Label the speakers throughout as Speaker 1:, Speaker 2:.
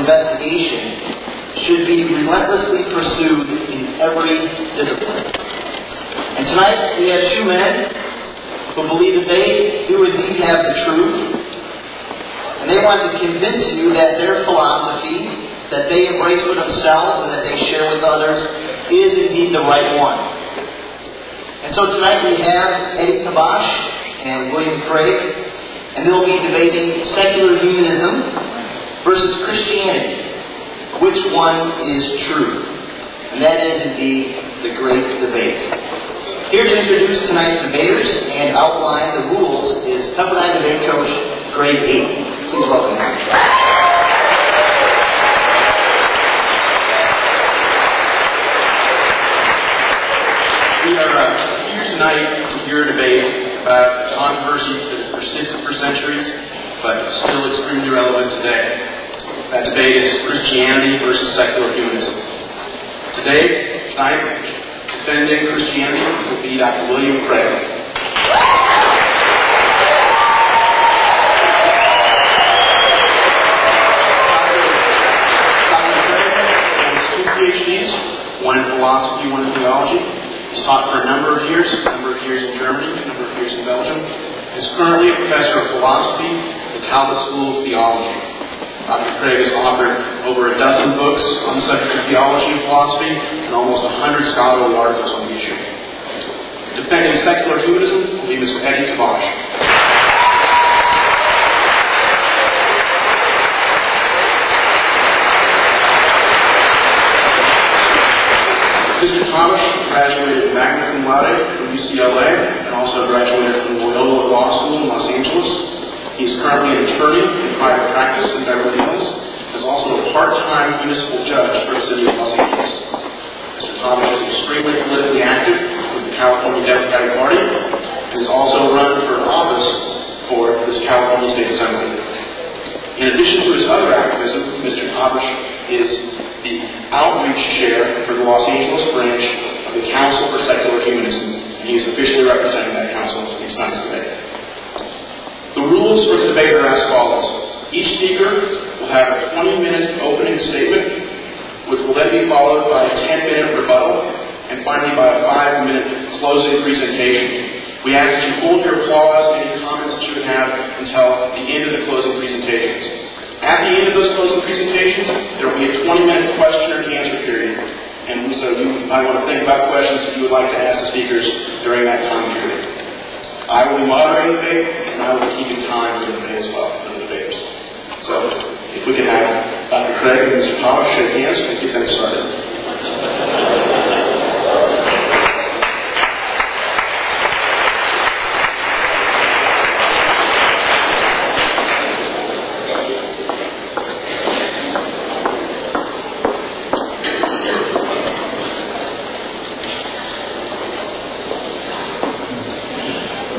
Speaker 1: investigation should be relentlessly pursued in every discipline. And tonight we have two men who believe that they do indeed have the truth. And they want to convince you that their philosophy that they embrace for themselves and that they share with others is indeed the right one. And so tonight we have Eddie Tabash and William Craig, and they'll be debating secular humanism versus Christianity. Which one is true? And that is indeed the great debate. Here to introduce tonight's debaters and outline the rules is Pepperdine debate coach Greg Aiken. Please welcome him.
Speaker 2: We are uh, here tonight to hear a debate about a controversy that has persisted for centuries, but still extremely relevant today. That debate is Christianity versus secular humanism. Today, tonight, defending Christianity will be Dr. William Craig. PhDs, one in philosophy, one in theology. He's taught for a number of years, a number of years in Germany, a number of years in Belgium. He's currently a professor of philosophy at the Talbot School of Theology. Dr. Craig has authored over a dozen books on the subject of theology and philosophy and almost a hundred scholarly articles on the issue. Defending secular humanism will be Mr. Eddie Tabash. Mr. Tabash graduated magna cum laude from UCLA and also graduated from Loyola Law School in Los Angeles. He is currently an attorney in private practice in Beverly Hills, is also a part-time municipal judge for the city of Los Angeles. Mr. Tabash is extremely politically active with the California Democratic Party and has also run for office for this California State Assembly. In addition to his other activism, Mr. Tabash is the outreach chair for the Los Angeles branch of the Council for Secular Humanism, and he is officially representing that council in tonight's debate. The rules for the debate are as follows. Each speaker will have a 20-minute opening statement, which will then be followed by a 10-minute rebuttal, and finally by a 5-minute closing presentation. We ask that you hold your applause and any comments that you would have until the end of the closing presentations. At the end of those closing presentations, there will be a 20-minute question and answer period. And so you might want to think about questions that you would like to ask the speakers during that time period. I will be moderating the debate, and I will be keeping time for the debate as well, for the debaters. So if we can have Dr. Craig and Mr. Tabash shake hands, we can get them started.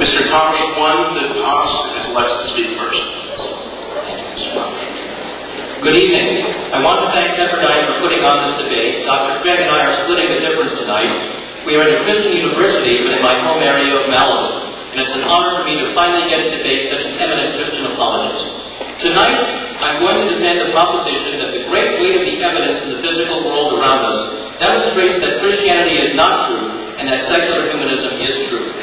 Speaker 2: Mr. Tabash won the to speak first.
Speaker 3: Good evening. I want to thank Pepperdine for putting on this debate. Dr. Craig and I are splitting the difference tonight. We are at a Christian university, but in my home area of Malibu, and it's an honor for me to finally get to debate such an eminent Christian apologist. Tonight, I'm going to defend the proposition that the great weight of the evidence in the physical world around us demonstrates that Christianity is not true and that secular humanism is true.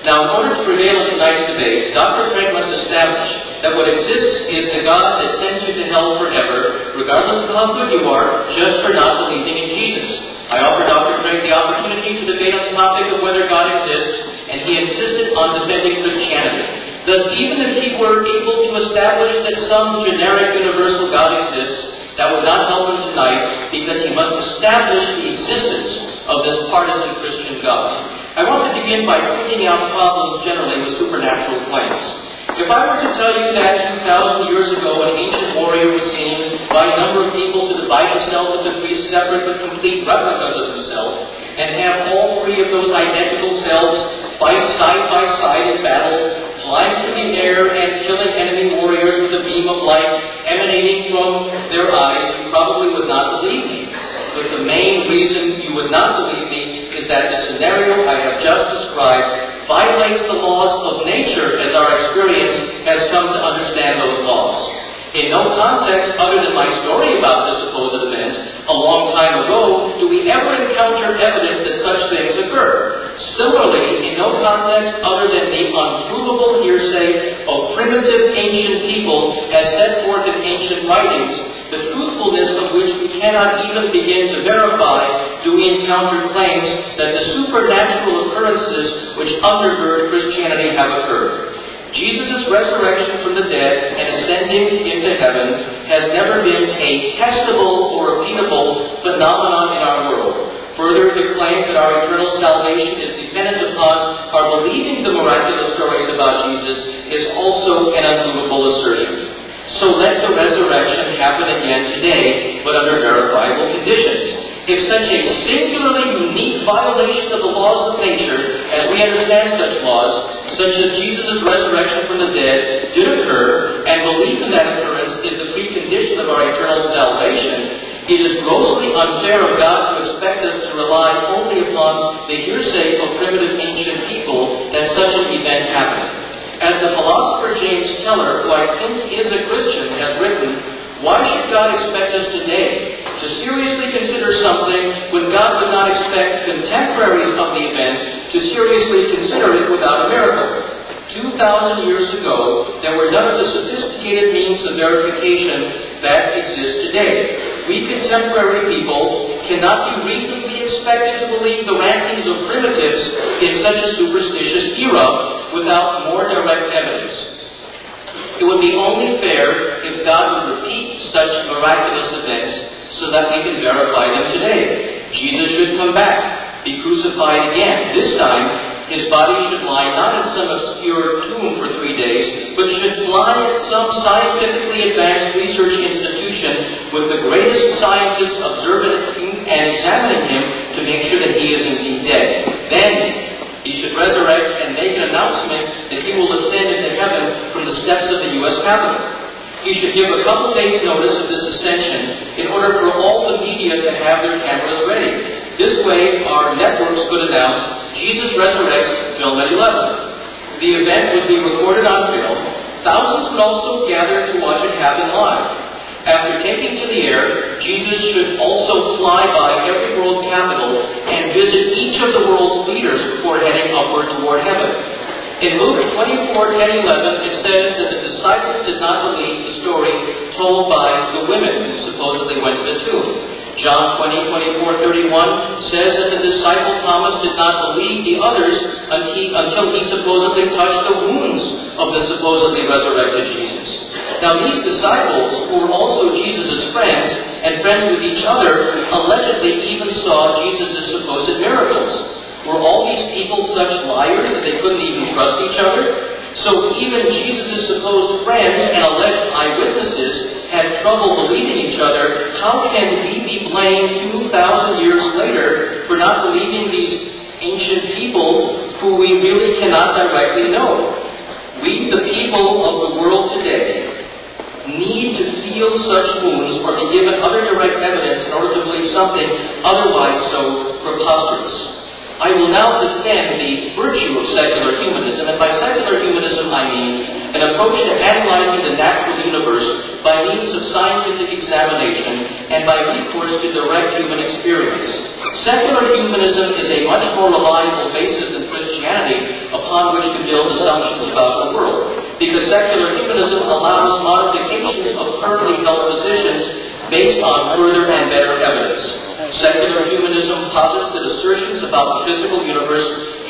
Speaker 3: Now, in order to prevail in tonight's debate, Dr. Craig must establish that what exists is the God that sends you to hell forever, regardless of how good you are, just for not believing in Jesus. I offered Dr. Craig the opportunity to debate on the topic of whether God exists, and he insisted on defending Christianity. Thus, even if he were able to establish that some generic universal God exists, that would not help him tonight because he must establish the existence of this partisan Christian God. I want to begin by pointing out problems generally with supernatural claims. If I were to tell you that 2,000 years ago an ancient warrior was seen by a number of people to divide himself into three separate but complete replicas of himself, and have all three of those identical selves fight side by side in battle, flying through the air and killing enemy warriors with a beam of light emanating from their eyes, you probably would not believe me if the main reason you would not believe me is that the scenario I have just described violates the laws of nature as our experience has come to understand those laws. In no context other than my story about the supposed event a long time ago do we ever encounter evidence that such things occur. Similarly, in no context other than the unprovable hearsay of primitive ancient people as set forth in ancient writings the truthfulness of which we cannot even begin to verify, do we encounter claims that the supernatural occurrences which undergird Christianity have occurred. Jesus' resurrection from the dead and ascending into heaven has never been a testable or repeatable phenomenon in our world. Further, the claim that our eternal salvation is dependent upon our believing the miraculous stories about Jesus is also an unmovable assertion. So let the resurrection happen again today, but under verifiable conditions. If such a singularly unique violation of the laws of nature, as we understand such laws, such as Jesus' resurrection from the dead, did occur, and belief in that occurrence is the precondition of our eternal salvation, it is grossly unfair of God to expect us to rely only upon the hearsay of primitive ancient people that such an event. As the philosopher James Keller, who I think is a Christian, has written, why should God expect us today to seriously consider something when God would not expect contemporaries of the event to seriously consider it without a miracle? 2,000 years ago, there were none of the sophisticated means of verification that exist today. We contemporary people cannot be reasonably expected to believe the rantings of primitives in such a superstitious era without more direct evidence. It would be only fair if God would repeat such miraculous events so that we can verify them today. Jesus should come back, be crucified again, this time his body should lie not in some obscure tomb for three days, but should lie at some scientifically advanced research institution with the greatest scientists observing and examining him to make sure that he is indeed dead. Then he should resurrect and make an announcement that he will ascend into heaven from the steps of the U.S. Capitol. He should give a couple days' notice of this ascension in order for all the media to have their cameras ready. This way, our networks could announce Jesus resurrects film at 11. The event would be recorded on film. Thousands would also gather to watch it happen live. After taking to the air, Jesus should also fly by every world capital and visit each of the world's leaders before heading upward toward heaven. In Luke 24, 10, 11, it says that the disciples did not believe the story told by the women who supposedly went to the tomb. John 20, 24, 31 says that the disciple Thomas did not believe the others until he supposedly touched the wounds of the supposedly resurrected Jesus. Now, these disciples, who were also Jesus' friends and friends with each other, allegedly even saw Jesus' supposed miracles. Were all these people such liars that they couldn't even trust each other? So even Jesus' supposed friends and alleged eyewitnesses had trouble believing each other. How can we be blamed 2,000 years later for not believing these ancient people who we really cannot directly know? We, the people of the world today, need to feel such wounds or be given other direct evidence in order to believe something otherwise so preposterous. I will now defend the virtue of secular humanism, and by secular humanism I mean an approach to analyzing the natural universe by means of scientific examination and by recourse to direct human experience. Secular humanism is a much more reliable basis than Christianity upon which to build assumptions about the world, because secular humanism allows modifications of currently held positions based on further and better evidence. Secular humanism posits that assertions about the physical universe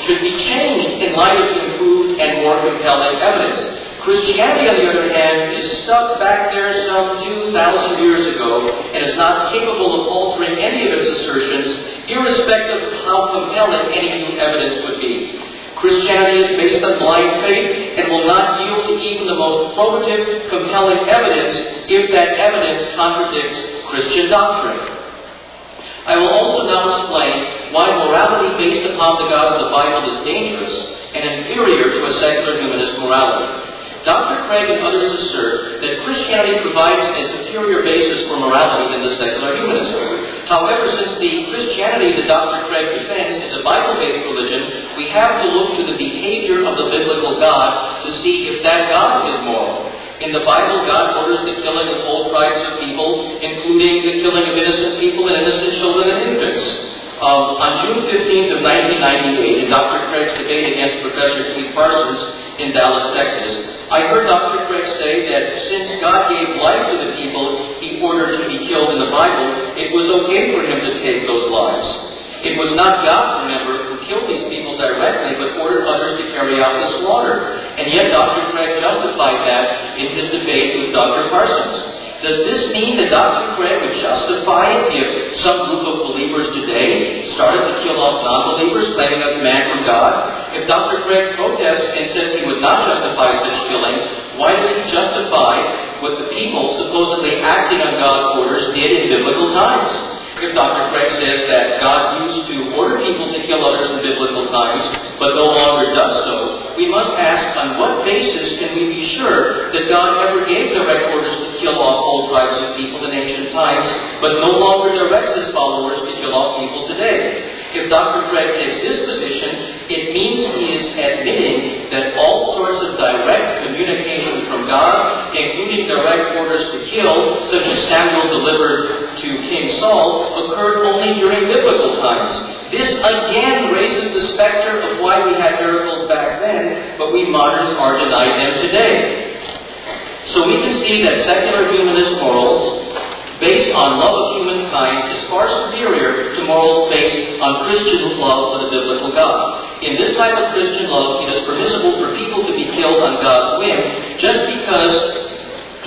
Speaker 3: should be changed in light of improved and more compelling evidence. Christianity, on the other hand, is stuck back there some 2,000 years ago and is not capable of altering any of its assertions, irrespective of how compelling any new evidence would be. Christianity is based on blind faith and will not yield to even the most probative, compelling evidence if that evidence contradicts Christian doctrine. I will also now explain why morality based upon the God of the Bible is dangerous and inferior to a secular humanist morality. Dr. Craig and others assert that Christianity provides a superior basis for morality than the secular humanism. However, since the Christianity that Dr. Craig defends is a Bible-based religion, we have to look to the behavior of the biblical God to see if that God is moral. In the Bible, God orders the killing of whole tribes of people, including the killing of innocent people and innocent children and infants. Um, on June 15th of 1998, in Dr. Craig's debate against Professor Keith Parsons in Dallas, Texas, I heard Dr. Craig say that since God gave life to the people he ordered to be killed in the Bible, it was okay for him to take those lives. It was not God, remember, killed these people directly, but ordered others to carry out the slaughter. And yet Dr. Craig justified that in his debate with Dr. Parsons. Does this mean that Dr. Craig would justify it if some group of believers today started to kill off non-believers, claiming a command from God? If Dr. Craig protests and says he would not justify such killing, why does he justify what the people supposedly acting on God's orders did in biblical times? If Dr. Craig says that God used to order people to kill others in biblical times, but no longer does so, we must ask on what basis can we be sure that God ever gave direct orders to kill off whole tribes of people in ancient times, but no longer directs his followers to kill off people today? If Dr. Craig takes this position, it means he is admitting that all sorts of direct communication from God, including direct orders to kill, such as Samuel delivered to King Saul, occurred only during biblical times. This again raises the specter of why we had miracles back then, but we moderns are denied them today. So we can see that secular humanist morals based on love of humankind is far superior to morals based on Christian love of the biblical God. In this type of Christian love, it is permissible for people to be killed on God's whim just because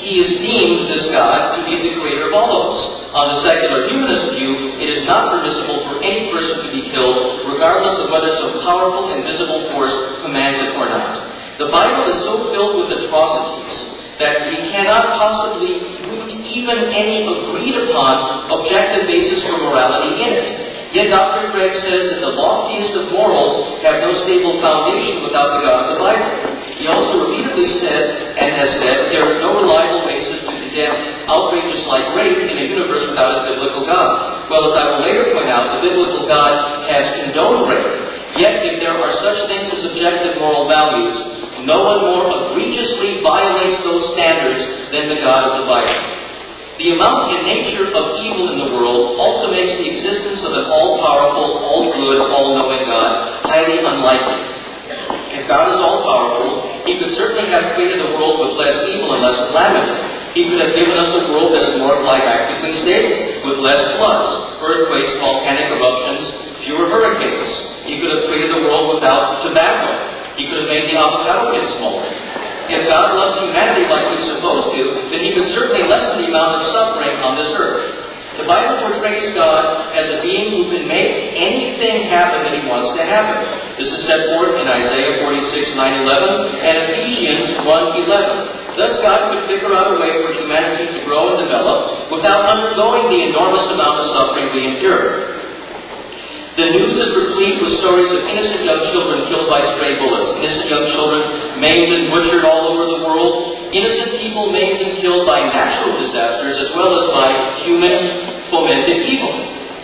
Speaker 3: he is deemed, this God, to be the creator of all of us. On the secular humanist view, it is not permissible for any person to be killed, regardless of whether some powerful invisible force commands it or not. The Bible is so filled with atrocities that we cannot possibly root even any agreed upon objective basis for morality in it. Yet Dr. Craig says that the loftiest of morals have no stable foundation without the God of the Bible. He also repeatedly said and has said there is no reliable basis to condemn outrages like rape in a universe without a biblical God. Well, as I will later point out, the biblical God has condoned rape. Yet, if there are such things as objective moral values, no one more egregiously violates those standards than the God of the Bible. The amount and nature of evil in the world also makes the existence of an all-powerful, all-good, all-knowing God highly unlikely. If God is all-powerful, He could certainly have created a world with less evil and less calamity. He could have given us a world that is more climatically stable, with less floods, earthquakes, volcanic eruptions, fewer hurricanes. He could have created a world without tobacco, he could have made the avocado pit smaller. If God loves humanity like He's supposed to, then He could certainly lessen the amount of suffering on this earth. The Bible portrays God as a being who can make anything happen that He wants to happen. This is set forth in Isaiah 46, 9, 11, and Ephesians 1, 11. Thus, God could figure out a way for humanity to grow and develop without undergoing the enormous amount of suffering we endure. The news is replete with stories of innocent young children killed by stray bullets, innocent young children maimed and butchered all over the world, innocent people maimed and killed by natural disasters as well as by human fomented evil.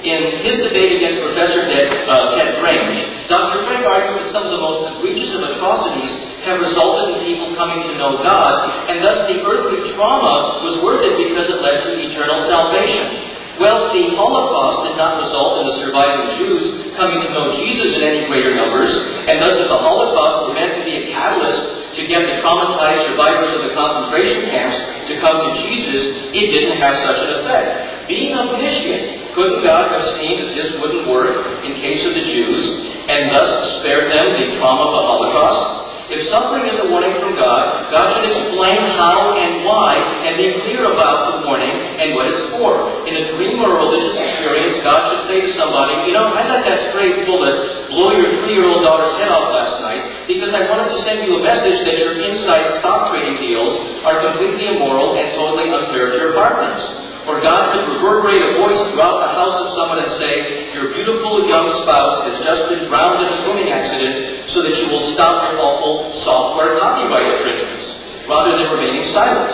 Speaker 3: In his debate against Professor Ted, uh, Ted Drange, Dr. Craig argued that some of the most egregious of atrocities have resulted in people coming to know God, and thus the earthly trauma was worth it because it led to eternal salvation. Well, the Holocaust did not result in the surviving Jews coming to know Jesus in any greater numbers, and thus if the Holocaust were meant to be a catalyst to get the traumatized survivors of the concentration camps to come to Jesus, it didn't have such an effect. Being omniscient, couldn't God have seen that this wouldn't work in case of the Jews, and thus spared them the trauma of the Holocaust? If suffering is a warning from God, God should explain how and why and be clear about the warning and what it's for. In a dream or religious experience, God should say to somebody, you know, I let that stray bullet blow your three-year-old daughter's head off last night because I wanted to send you a message that your inside stock trading deals are completely immoral and totally unfair to your partners. Or God could reverberate a voice throughout the house of someone and say, Your beautiful young spouse has just been drowned in a swimming accident so that you will stop your awful software copyright infringements, rather than remaining silent.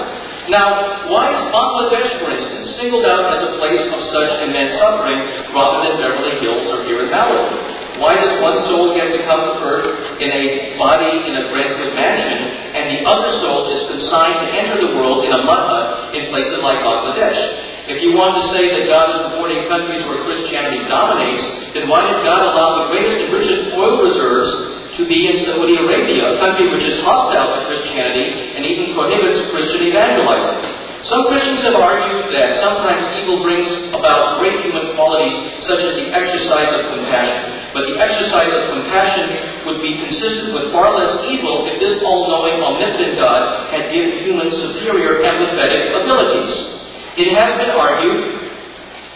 Speaker 3: Now, why is Bangladesh, for instance, singled out as a place of such immense suffering rather than Beverly Hills or here in Malibu? Why does one soul get to come to earth in a body in a Brentwood mansion, and the other soul is consigned to enter the world in a mud in places like Bangladesh? If you want to say that God is rewarding countries where Christianity dominates, then why did God allow the greatest and richest oil reserves to be in Saudi Arabia, a country which is hostile to Christianity and even prohibits Christian evangelizing? Some Christians have argued that sometimes evil brings about great human qualities such as the exercise of compassion. But the exercise of compassion would be consistent with far less evil if this all-knowing, omnipotent God had given humans superior empathetic abilities. It has been argued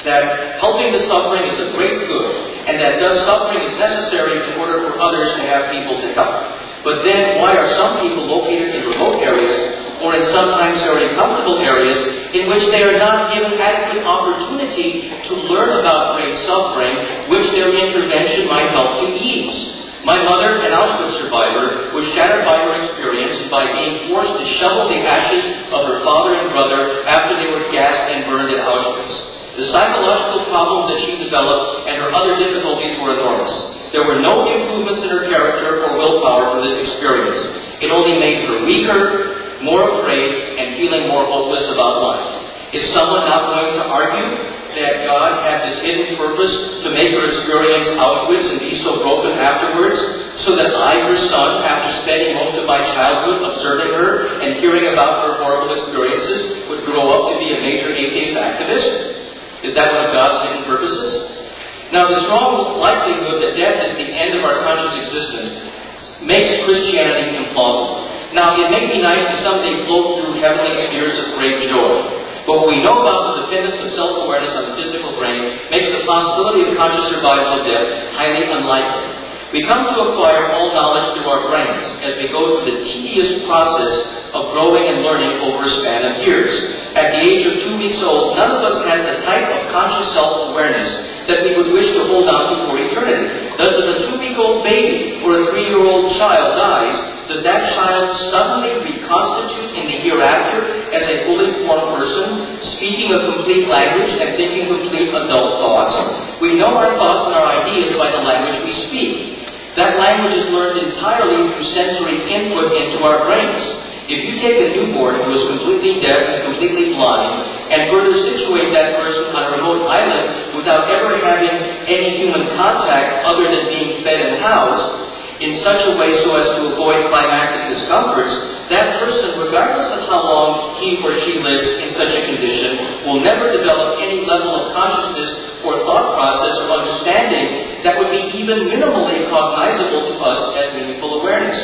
Speaker 3: that helping the suffering is a great good, and that thus suffering is necessary in order for others to have people to help. But then, why are some people located in remote areas or in sometimes very comfortable areas in which they are not given adequate opportunity to learn about great suffering, which their intervention might help to ease. My mother, an Auschwitz survivor, was shattered by her experience and by being forced to shovel the ashes of her father and brother after they were gassed and burned at Auschwitz. The psychological problems that she developed and her other difficulties were enormous. There were no improvements in her character or willpower from this experience. It only made her weaker, more afraid, and feeling more hopeless about life. Is someone not going to argue that God had this hidden purpose to make her experience Auschwitz and be so broken afterwards, so that I, her son, after spending most of my childhood observing her and hearing about her horrible experiences, would grow up to be a major atheist activist? Is that one of God's hidden purposes? Now, the strong likelihood that death is the end of our conscious existence makes Christianity implausible. Now, it may be nice to someday float through heavenly spheres of great joy. But what we know about the dependence of self-awareness on the physical brain makes the possibility of conscious survival of death highly unlikely. We come to acquire all knowledge through our brains as we go through the tedious process of growing and learning over a span of years. At the age of two weeks old, none of us has the type of conscious self-awareness that we would wish to hold on to for eternity. Thus, if a two-week-old baby or a three-year-old child dies, does that child suddenly reconstitute in the hereafter as a fully formed person, speaking a complete language and thinking complete adult thoughts? We know our thoughts and our ideas by the language we speak. That language is learned entirely through sensory input into our brains. If you take a newborn who is completely deaf and completely blind and further situate that person on a remote island without ever having any human contact other than being fed and housed, in such a way so as to avoid climactic discomforts, that person, regardless of how long he or she lives in such a condition, will never develop any level of consciousness or thought process or understanding that would be even minimally cognizable to us as meaningful awareness.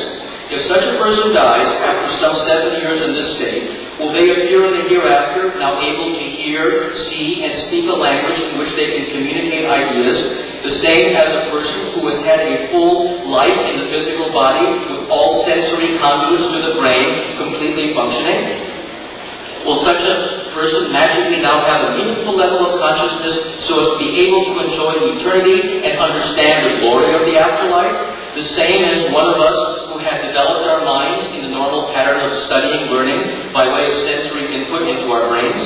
Speaker 3: If such a person dies after some seven years in this state, will they appear in the hereafter now able to hear, see, and speak a language in which they can communicate ideas, the same as a person who has had a full life in the physical body with all sensory conduits to the brain completely functioning? Will such a person magically now have a meaningful level of consciousness so as to be able to enjoy eternity and understand the glory of the afterlife? The same as one of us had developed our minds in the normal pattern of studying, learning by way of sensory input into our brains.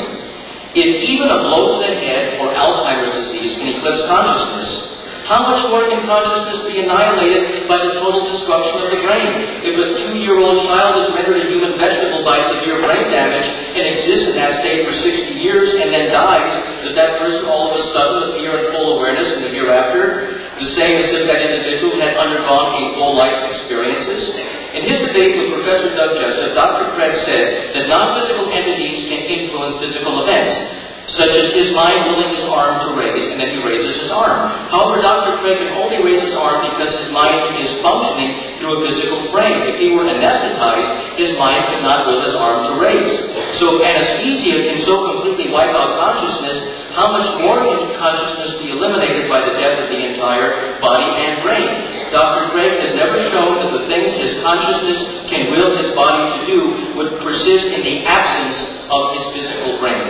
Speaker 3: If even a blow to the head or Alzheimer's disease can eclipse consciousness, how much more can consciousness be annihilated by the total destruction of the brain? If a two-year-old child is rendered a human vegetable by severe brain damage and exists in that state for 60 years and then dies, does that person all of a sudden appear in full awareness in the hereafter? The same as if that individual had undergone a full life's experiences. In his debate with Professor Doug Jesseph, Dr. Craig said that non-physical entities can influence physical events such as his mind willing his arm to raise, and then he raises his arm. However, Dr. Craig can only raise his arm because his mind is functioning through a physical frame. If he were anesthetized, his mind could not will his arm to raise. So anesthesia can so completely wipe out consciousness, how much more can consciousness be eliminated by the death of the entire body and brain? Dr. Craig has never shown that the things his consciousness can will his body to do would persist in the absence of his physical brain.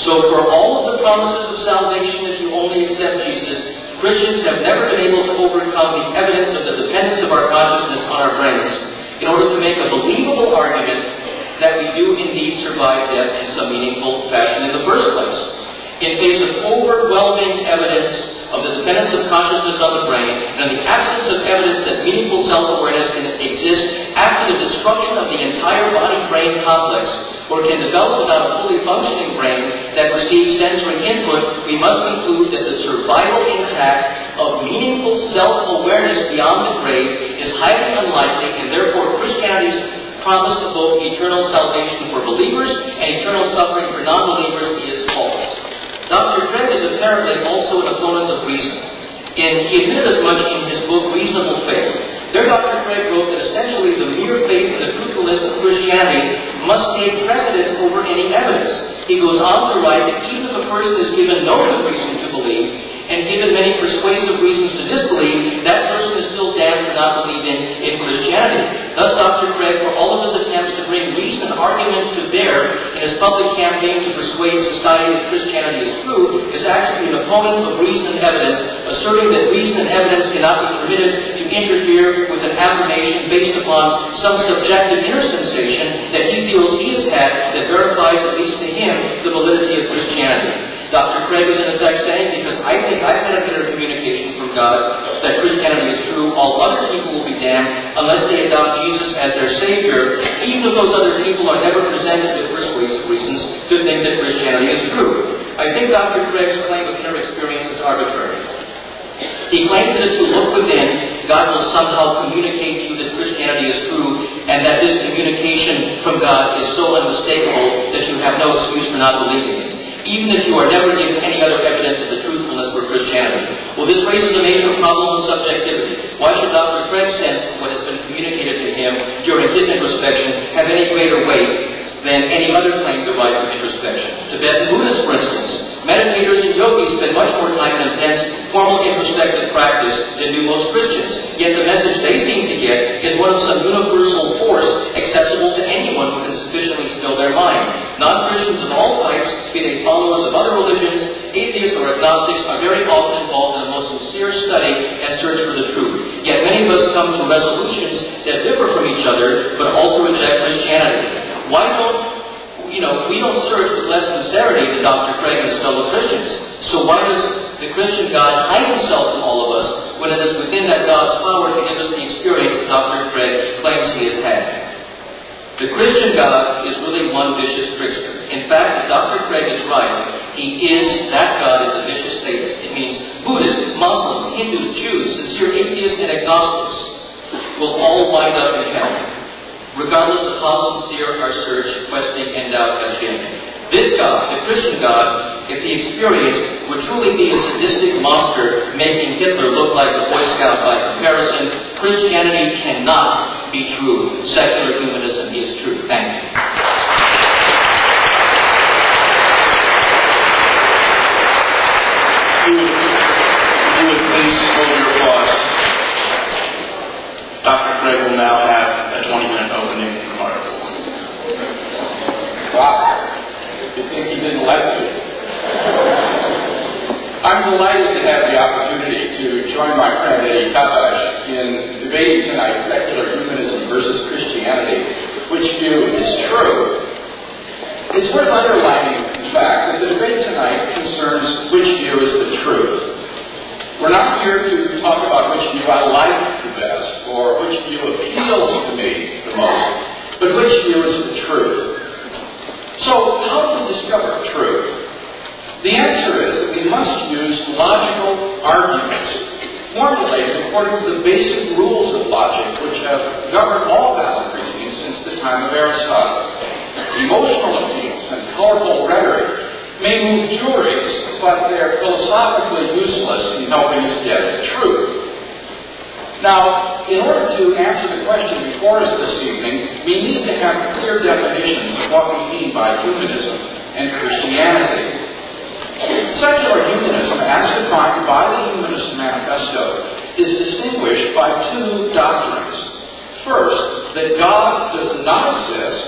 Speaker 3: So for all of the promises of salvation, if you only accept Jesus, Christians have never been able to overcome the evidence of the dependence of our consciousness on our brains in order to make a believable argument that we do indeed survive death in some meaningful fashion in the first place. In face of overwhelming evidence of the dependence of consciousness on the brain, and the absence of evidence that meaningful self-awareness can exist after the destruction of the entire body-brain complex, or can develop without a fully functioning brain that receives sensory input, we must conclude that the survival intact of meaningful self-awareness beyond the grave is highly unlikely, and therefore Christianity's promise of both eternal salvation for believers and eternal suffering for non-believers is false. Dr. Craig is apparently also an opponent of reason. And he admitted as much in his book Reasonable Faith. There, Dr. Craig wrote that essentially the mere faith in the truthfulness of Christianity must take precedence over any evidence. He goes on to write that even if a person is given no good reason to believe, and given many persuasive reasons to disbelieve, that person is still damned for not believing in Christianity. Thus, Dr. Craig, for all of his attempts to bring reason and argument to bear in his public campaign to persuade society that Christianity is true, is actually an opponent of reason and evidence, asserting that reason and evidence cannot be permitted to interfere with an affirmation based upon some subjective inner sensation that he feels he has had that verifies, at least to him, the validity of Christianity. Dr. Craig is in effect saying, because I think I've had a of communication from God that Christianity is true, all other people will be damned unless they adopt Jesus as their Savior, even if those other people are never presented with persuasive reasons to think that Christianity is true. I think Dr. Craig's claim of inner experience is arbitrary. He claims that if you look within, God will somehow communicate to you that Christianity is true, and that this communication from God is so unmistakable that you have no excuse for not believing it even if you are never given any other evidence of the truthfulness for Christianity. Well, this raises a major problem of subjectivity. Why should Dr. Craig's sense of what has been communicated to him during his introspection have any greater weight than any other claim derived from introspection. Tibetan Buddhists, for instance, meditators and yogis spend much more time in intense, formal introspective practice than do most Christians. Yet the message they seem to get is one of some universal force accessible to anyone who can sufficiently still their mind. Non-Christians of all types, be they followers of other religions, atheists or agnostics, are very often involved in a most sincere study and search for the truth. Yet many of us come to resolutions that differ from each other, but also reject Christianity. Why don't, you know, we don't search with less sincerity than Dr. Craig and his fellow Christians. So why does the Christian God hide himself from all of us when it is within that God's power to give us the experience that Dr. Craig claims he has had? The Christian God is really one vicious trickster. In fact, if Dr. Craig is right, he is, that God is a vicious sadist. It means Buddhists, Muslims, Hindus, Jews, sincere atheists, and agnostics will all wind up in hell regardless of how sincere our search, questing, and doubt has been. This God, the Christian God, if he experienced, would truly be a sadistic monster, making Hitler look like a Boy Scout by comparison. Christianity cannot be true. Secular humanism is true. Thank you.
Speaker 2: Dr. Craig will now have a 20-minute opening remark.
Speaker 4: Wow. You think he didn't like me? I'm delighted to have the opportunity to join my friend Eddie Tabash in debating tonight secular humanism versus Christianity. Which view is true? It's worth underlining, in fact, that the debate tonight concerns which view is the truth. We're not here to talk about which view I like the best or which view appeals to me the most, but which view is the truth. So, how do we discover truth? The answer is that we must use logical arguments formulated according to the basic rules of logic which have governed all valid reasoning since the time of Aristotle. Emotional appeals and colorful rhetoric may move juries, but they're philosophically useless in helping us get at truth. Now, in order to answer the question before us this evening, we need to have clear definitions of what we mean by humanism and Christianity. Secular humanism, as defined by the Humanist Manifesto, is distinguished by two doctrines. First, that God does not exist,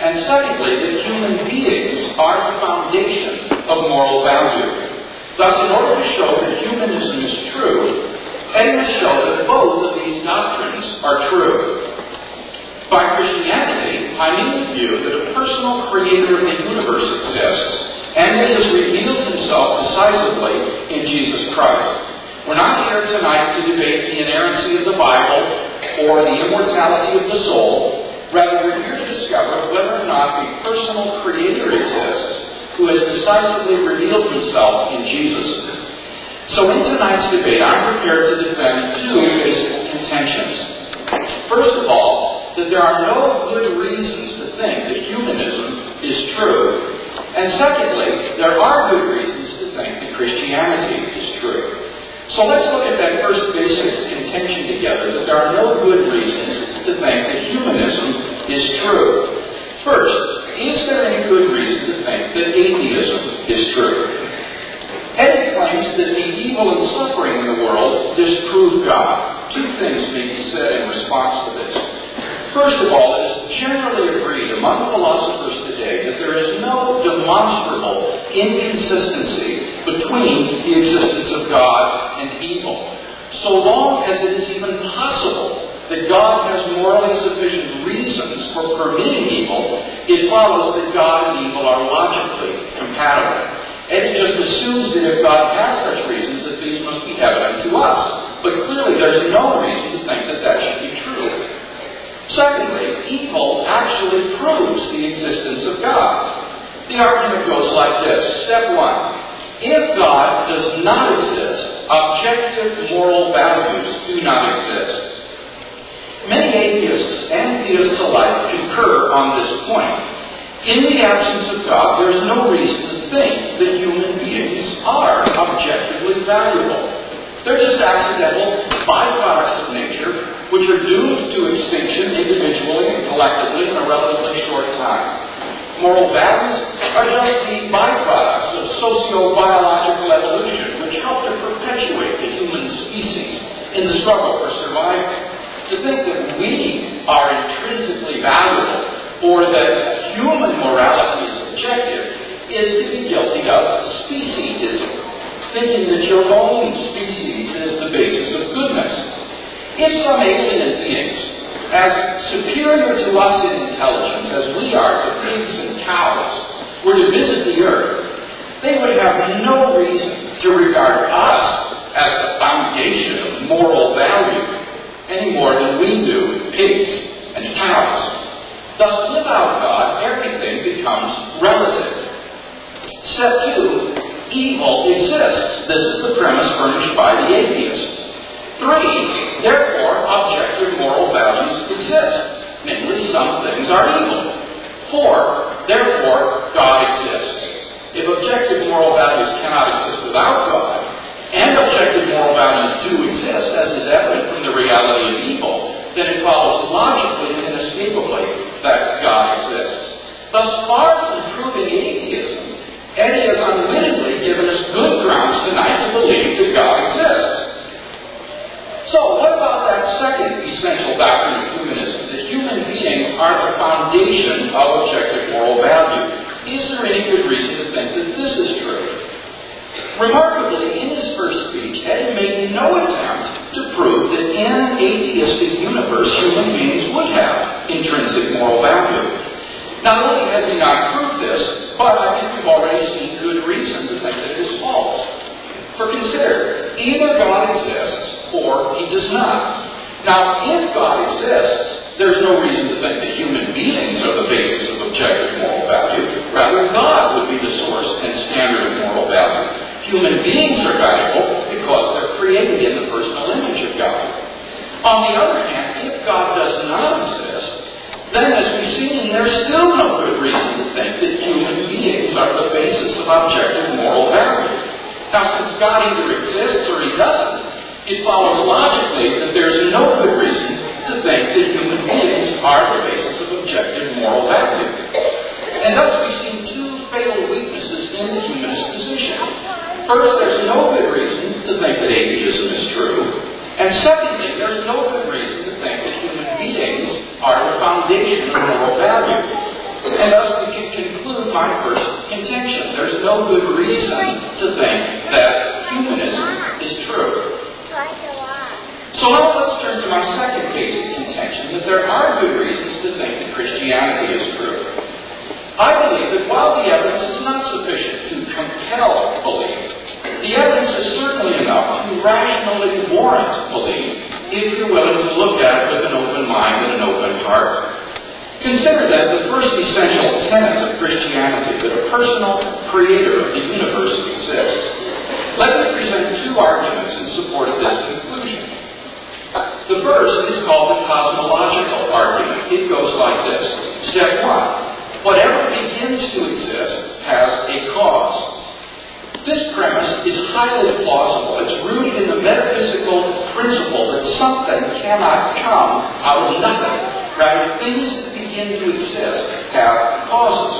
Speaker 4: and secondly, that human beings are the foundation of moral value. Thus, in order to show that humanism is true, Eddie must show that both of these doctrines are true. By Christianity, I mean the view that a personal creator of the universe exists, and that he has revealed himself decisively in Jesus Christ. We're not here tonight to debate the inerrancy of the Bible or the immortality of the soul. Rather, we're here to discover whether or not a personal creator exists who has decisively revealed himself in Jesus. So in tonight's debate, I'm prepared to defend two basic contentions. First of all, that there are no good reasons to think that humanism is true. And secondly, there are good reasons to think that Christianity is true. So let's look at that first basic contention together that there are no good reasons to think that humanism is true. First, is there any good reason to think that atheism is true? Eddie claims that the evil and suffering in the world disprove God. Two things may be said in response to this. First of all, it is generally agreed among philosophers today that there is no demonstrable inconsistency between the existence of God and evil. So long as it is even possible that God has morally sufficient reasons for permitting evil, it follows that God and evil are logically compatible. And it just assumes that if God has such reasons, that these must be evident to us. But clearly, there's no reason to think that that should be true. Secondly, evil actually proves the existence of God. The argument goes like this. Step one. If God does not exist, objective moral values do not exist. Many atheists and theists alike concur on this point. In the absence of God, there's no reason to think that human beings are objectively valuable. They're just accidental byproducts of nature which are doomed to extinction individually and collectively in a relatively short time. Moral values are just the byproducts of socio-biological evolution, which help to perpetuate the human species in the struggle for survival. To think that we are intrinsically valuable or that human morality is objective is to be guilty of speciesism, thinking that your own species is the basis of goodness. If some alien beings, as superior to us in intelligence as we are to pigs and cows, were to visit the earth, they would have no reason to regard us as the foundation of moral value any more than we do pigs and cows. Thus, without God, everything becomes relative. Step two, evil exists. This is the premise furnished by the atheist. Three, therefore, objective moral values exist. Namely, some things are evil. Four, therefore, God exists. If objective moral values cannot exist without God, and objective moral values do exist, as is evident from the reality of evil, then it follows logically and inescapably that God exists. Thus far from proving atheism, Eddie has unwittingly given us good grounds tonight to believe that God exists. So, what about that second essential doctrine of humanism, that human beings aren't the foundation of objective moral value? Is there any good reason to think that this is true? Remarkably, in his first speech, Eddie made no attempt to prove that in an atheistic universe, human beings would have intrinsic moral value. Not only has he not proved this, but I think we've already seen good reason to think that it is false. For consider, either God exists or he does not. Now, if God exists, there's no reason to think that human beings are the basis of objective moral value. Rather, God would be the source and standard of moral value. Human beings are valuable because they're created in the personal image of God. On the other hand, if God does not exist, then as we've seen, there's still no good reason to think that human beings are the basis of objective moral value. Now, since God either exists or he doesn't, it follows logically that there's no good reason to think that human beings are the basis of objective moral value. And thus we see two fatal weaknesses in the humanist position. First, there's no good reason to think that atheism is true. And secondly, there's no good reason to think that human beings are the foundation of moral value. And thus we can conclude my first contention. There's no good reason to think that humanism is true. So now let's turn to my second basic contention that there are good reasons to think that Christianity is true. I believe that while the evidence is not sufficient to compel belief, the evidence is certainly enough to rationally warrant belief if you're willing to look at it with an open mind and an open heart. Consider that the first essential tenet of Christianity, that a personal creator of the universe exists. Let me present two arguments in support of this conclusion. The first is called the cosmological argument. It goes like this. Step one. Whatever begins to exist has a cause. This premise is highly plausible. It's rooted in the metaphysical principle that something cannot come out of nothing. Rather, things that begin to exist have causes.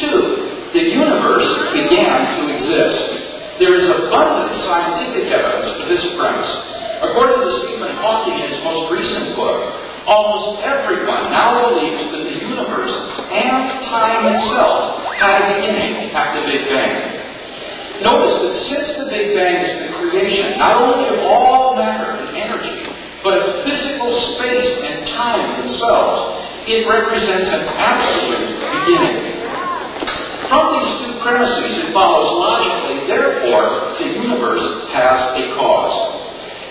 Speaker 4: Two, the universe began to exist. There is abundant scientific evidence for this premise. According to Stephen Hawking in his most recent book, almost everyone now believes that the universe and time itself had a beginning at the Big Bang. Notice that since the Big Bang is the creation not only of all matter and energy, but of physical space and time themselves, it represents an absolute beginning. From these two premises, it follows logically, therefore, the universe has a cause.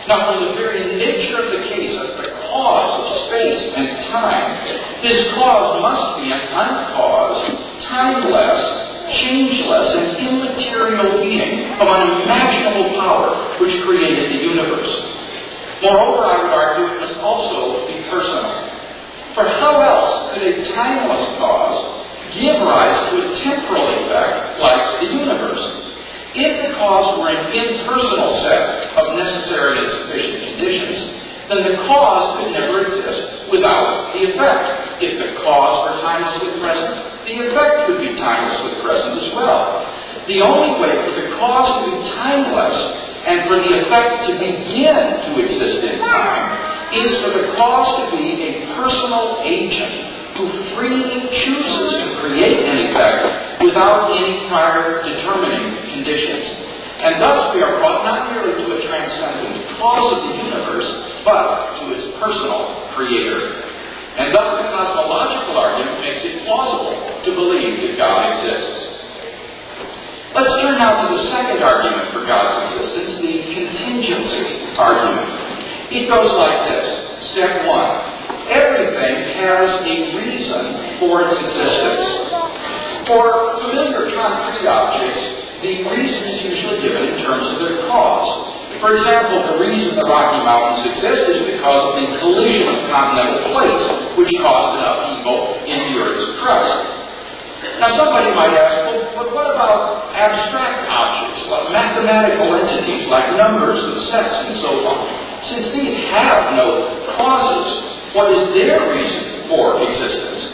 Speaker 4: Now, from the very nature of the case as the cause of space and time, this cause must be an uncaused, timeless, changeless and immaterial being of unimaginable power which created the universe. Moreover, I would argue it must also be personal. For how else could a timeless cause give rise to a temporal effect like the universe? If the cause were an impersonal set of necessary and sufficient conditions, then the cause could never exist without the effect. If the cause were timelessly present, the effect would be timelessly present as well. The only way for the cause to be timeless and for the effect to begin to exist in time is for the cause to be a personal agent who freely chooses to create an effect without any prior determining conditions. And thus we are brought not merely to a transcendent cause of the universe, but to its personal creator. And thus the cosmological argument makes it plausible to believe that God exists. Let's turn now to the second argument for God's existence, the contingency argument. It goes like this. Step one. Everything has a reason for its existence. For familiar concrete objects, the reason is usually given in terms of their cause. For example, the reason the Rocky Mountains exist is because of the collision of continental plates, which caused an upheaval in the Earth's crust. Now, somebody might ask, well, but what about abstract objects, like mathematical entities, like numbers and sets and so on? Since these have no causes, what is their reason for existence?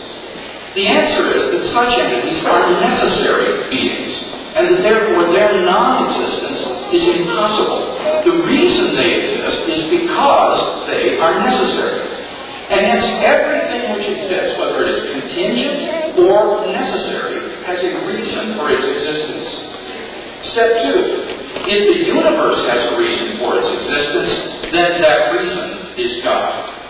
Speaker 4: The answer is that such entities are necessary beings, and that therefore their non-existence is impossible. The reason they exist is because they are necessary. And hence, everything which exists, whether it is contingent or necessary, has a reason for its existence. Step two. If the universe has a reason for its existence, then that reason is God.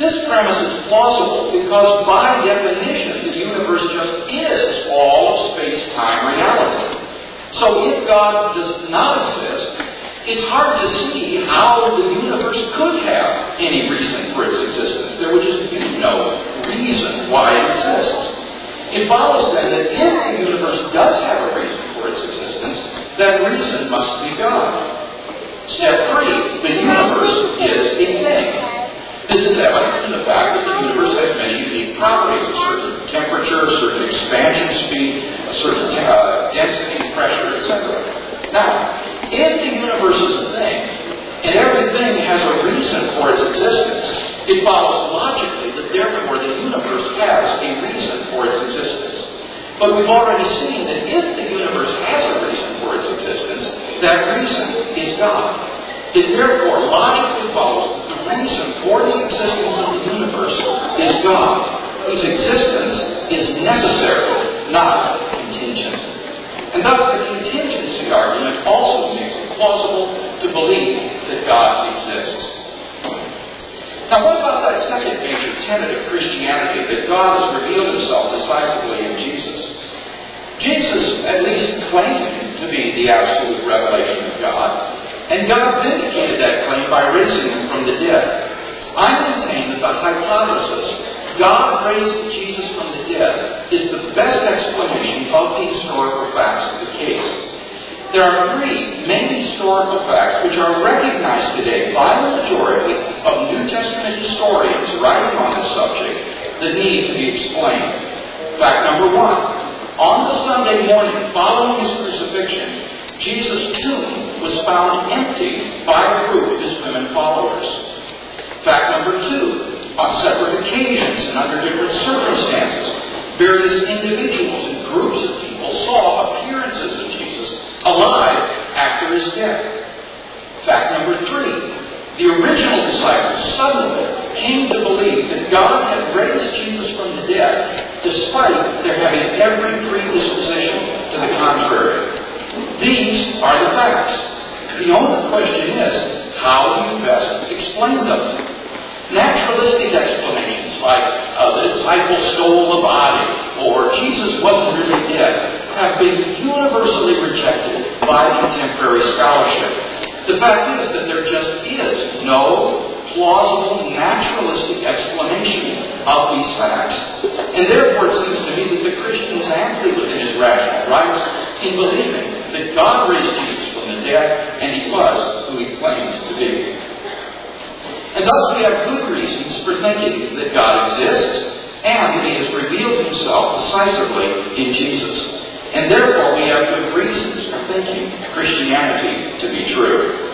Speaker 4: This premise is plausible because, by definition, the universe just is all of space-time reality. So if God does not exist, it's hard to see how the universe could have any reason for its existence. There would just be no reason why it exists. It follows then that if the universe does have a reason for its existence, that reason must be God. Step three, the universe is a thing. This is evident in the fact that the universe has many unique properties, a certain temperature, a certain expansion speed, a certain uh, density, pressure, etc. Now, if the universe is a thing, and everything has a reason for its existence, it follows logically that therefore the universe has a reason for its existence. But we've already seen that if the universe has a reason for its existence, that reason is God. It therefore logically follows reason for the existence of the universe is God, whose existence is necessary, not contingent. And thus the contingency argument also makes it plausible to believe that God exists. Now what about that second major tenet of Christianity, that God has revealed himself decisively in Jesus? Jesus at least claimed to be the absolute revelation of God, and God vindicated that claim by raising him from the dead. I maintain that the hypothesis, God raised Jesus from the dead, is the best explanation of the historical facts of the case. There are three main historical facts which are recognized today by the majority of New Testament historians writing on this subject that need to be explained. Fact number one. On the Sunday morning following his crucifixion, Jesus' tomb was found empty by a group of his women followers. Fact number two, on separate occasions and under different circumstances, various individuals and groups of people saw appearances of Jesus alive after his death. Fact number three, the original disciples suddenly came to believe that God had raised Jesus from the dead, despite their having every predisposition to the contrary. These are the facts. The only question is, how do you best explain them? Naturalistic explanations like uh, the disciples stole the body or Jesus wasn't really dead have been universally rejected by contemporary scholarship. The fact is that there just is no plausible naturalistic explanation of these facts. And therefore it seems to me that the Christian is amply within his rational rights in believing that God raised Jesus from the dead and he was who he claimed to be. And thus we have good reasons for thinking that God exists and that he has revealed himself decisively in Jesus. And therefore we have good reasons for thinking Christianity to be true.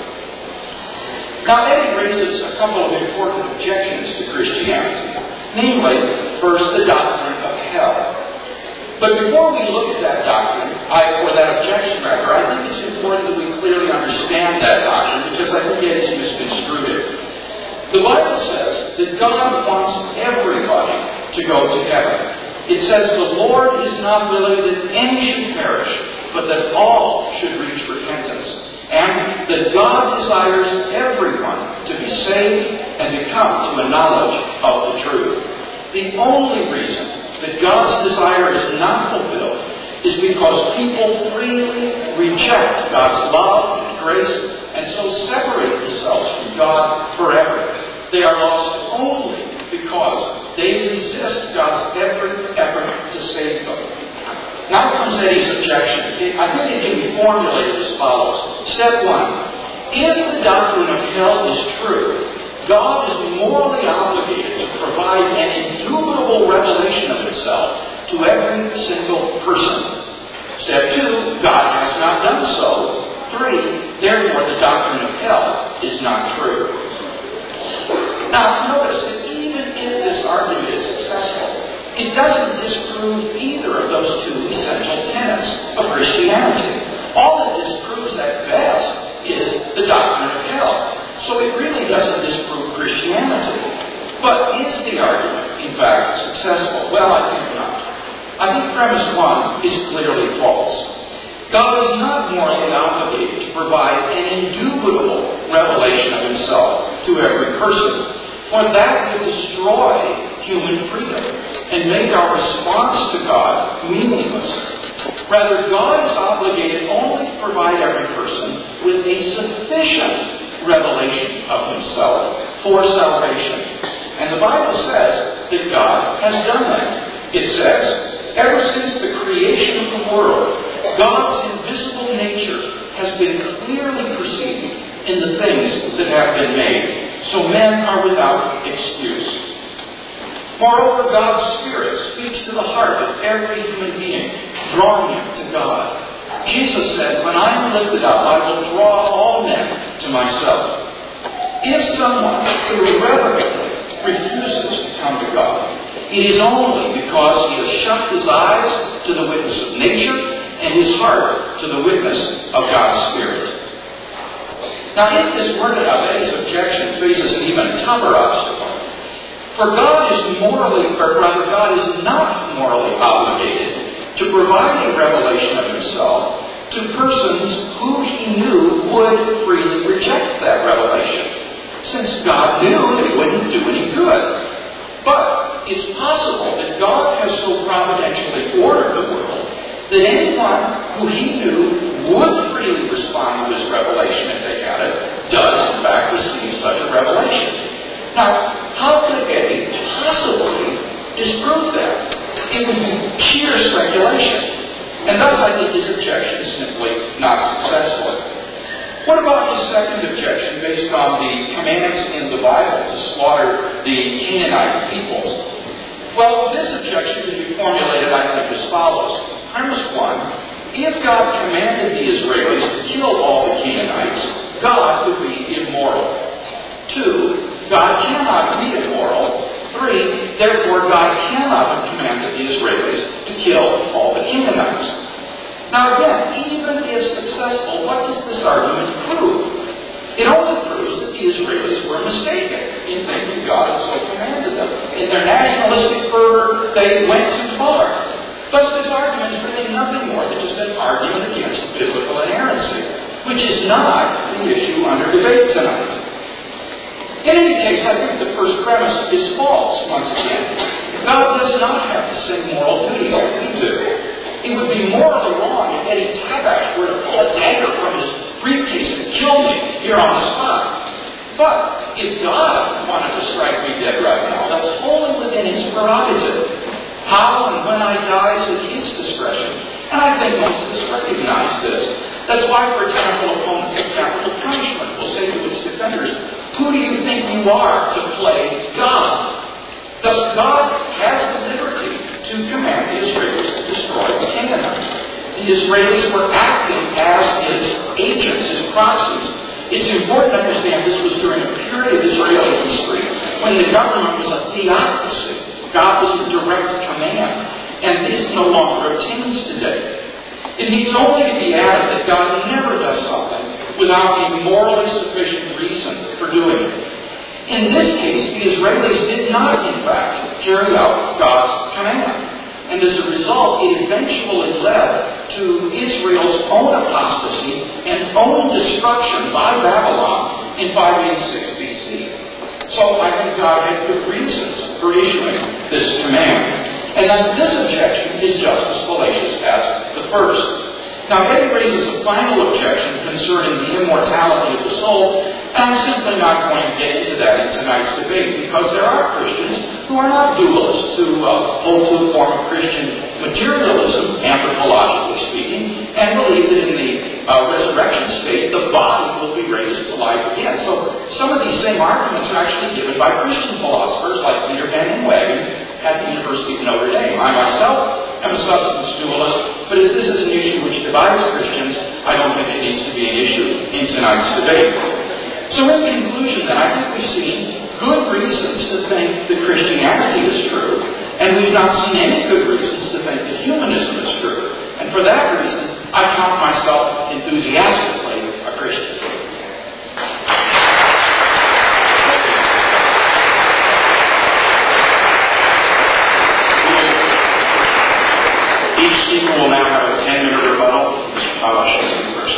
Speaker 4: Now, Eddie raises a couple of important objections to Christianity. Namely, first, the doctrine of hell. But before we look at that doctrine, I, or that objection rather, I think it's important that we clearly understand that doctrine because I think Eddie's misconstrued it. The Bible says that God wants everybody to go to heaven. It says the Lord is not willing that any should perish, but that all should reach repentance. And that God desires everyone to be saved and to come to a knowledge of the truth. The only reason that God's desire is not fulfilled is because people freely reject God's love and grace and so separate themselves from God forever. They are lost only because they resist God's every effort to save them. Now comes Eddie's objection. I think it can be formulated as follows. Step one. If the doctrine of hell is true, God is morally obligated to provide an indubitable revelation of itself to every single person. Step two, God has not done so. Three, therefore the doctrine of hell is not true. Now, notice that even if this argument is it doesn't disprove either of those two essential tenets of Christianity. All it disproves at best is the doctrine of hell. So it really doesn't disprove Christianity. But is the argument, in fact, successful? Well, I think not. I think premise one is clearly false. God is not morally obligated to provide an indubitable revelation of himself to every person, for that would destroy human freedom and make our response to God meaningless. Rather, God is obligated only to provide every person with a sufficient revelation of himself for salvation. And the Bible says that God has done that. It says, ever since the creation of the world, God's invisible nature has been clearly perceived in the things that have been made. So men are without excuse. Moreover, God's Spirit speaks to the heart of every human being, drawing him to God. Jesus said, When I am lifted up, I will draw all men to myself. If someone irrevocably refuses to come to God, it is only because he has shut his eyes to the witness of nature and his heart to the witness of God's Spirit. Now, if this word of Eddie's objection faces an even tougher obstacle, for God is morally, or rather, God is not morally obligated to provide a revelation of himself to persons who he knew would freely reject that revelation, since God knew it wouldn't do any good. But it's possible that God has so providentially ordered the world that anyone who he knew would freely respond to his revelation if they had it, does in fact receive such a revelation. Now, how could Eddie possibly disprove that? It would be sheer speculation. And thus I think his objection is simply not successful. What about his second objection based on the commands in the Bible to slaughter the Canaanite peoples? Well, this objection can be formulated, I think, as follows. Premise one, if God commanded the Israelis to kill all the Canaanites, God would be immoral. Two, God cannot be immoral. Three, therefore God cannot have commanded the Israelis to kill all the Canaanites. Now again, even if successful, what does this argument prove? It only proves that the Israelis were mistaken in thinking God so commanded them. In their nationalistic fervor, they went too far. Thus, this argument is really nothing more than just an argument against biblical inerrancy, which is not the issue under debate tonight. In any case, I think the first premise is false once again. God does not have the same moral duties that we do. It would be morally wrong if Eddie Tabash were to pull a dagger from his briefcase and kill me here on the spot. But if God wanted to strike me dead right now, that's wholly within his prerogative. How and when I die is at his discretion. And I think most of us recognize this. That's why, for example, opponents of capital punishment will say to its defenders, Who do you think you are to play God? Thus, God has the liberty to command the Israelis to destroy the Canaanites. The Israelis were acting as his agents, his proxies. It's important to understand this was during a period of Israeli history when the government was a theocracy. God was the direct command. And this no longer obtains today. It needs only to be added that God never does something without a morally sufficient reason for doing it. In this case, the Israelis did not, in fact, carry out God's command. And as a result, it eventually led to Israel's own apostasy and own destruction by Babylon in 586 BC. So I think God had good reasons for issuing this command. And thus this objection is just as fallacious as the first. Now, Eddie raises a final objection concerning the immortality of the soul, and I'm simply not going to get into that in tonight's debate because there are Christians who are not dualists, who uh, hold to a form of Christian materialism, anthropologically speaking, and believe that in the uh, resurrection state, the body will be raised to life again. So some of these same arguments are actually given by Christian philosophers like Peter Van Inwagen at the University of Notre Dame. I myself am a substance dualist, but as this is an issue which divides Christians, I don't think it needs to be an issue in tonight's debate. So in conclusion, then, I think we've seen good reasons to think that Christianity is true, and we've not seen any good reasons to think that humanism is true. And for that reason, I count myself enthusiastically a Christian.
Speaker 2: Each speaker will now have a 10-minute rebuttal. Mr. First.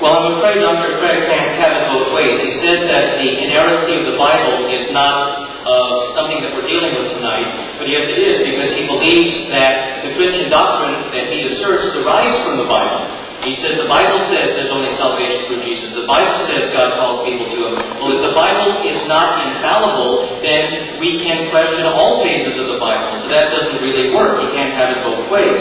Speaker 3: Well, I'm afraid Dr. Craig can't have it both ways. He says that the inerrancy of the Bible is not uh, something that we're dealing with tonight, but yes, it is because he believes that the Christian doctrine that he asserts derives from the Bible. He says the Bible says there's only salvation through Jesus. The Bible says God calls people to Him. Well, if the Bible is not infallible, then we can question all phases of the Bible. So that doesn't really work. You can't have it both ways.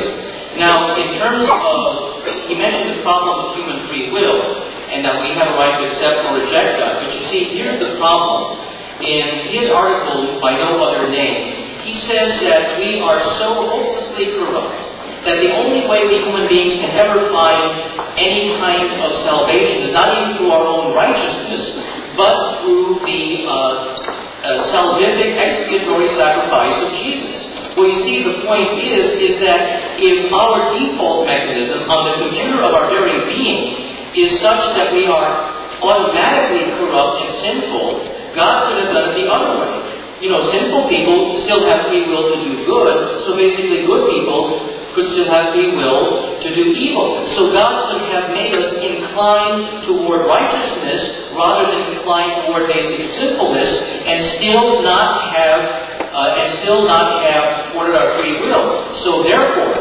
Speaker 3: Now, in terms of, he mentioned the problem of human free will, and that we have a right to accept or reject God. But you see, here's the problem. In his article, by no other name, he says that we are so hopelessly corrupt that the only way we human beings can ever find any kind of salvation is not even through our own righteousness, but through the uh, uh, salvific expiatory sacrifice of Jesus. Well, you see, the point is, is that if our default mechanism on the computer of our very being is such that we are automatically corrupt and sinful, God could have done it the other way. You know, sinful people still have free will to do good, so basically good people could still have free will to do evil. So God could have made us inclined toward righteousness rather than inclined toward basic sinfulness, and still not have uh, and still not have thwarted our free will. So therefore,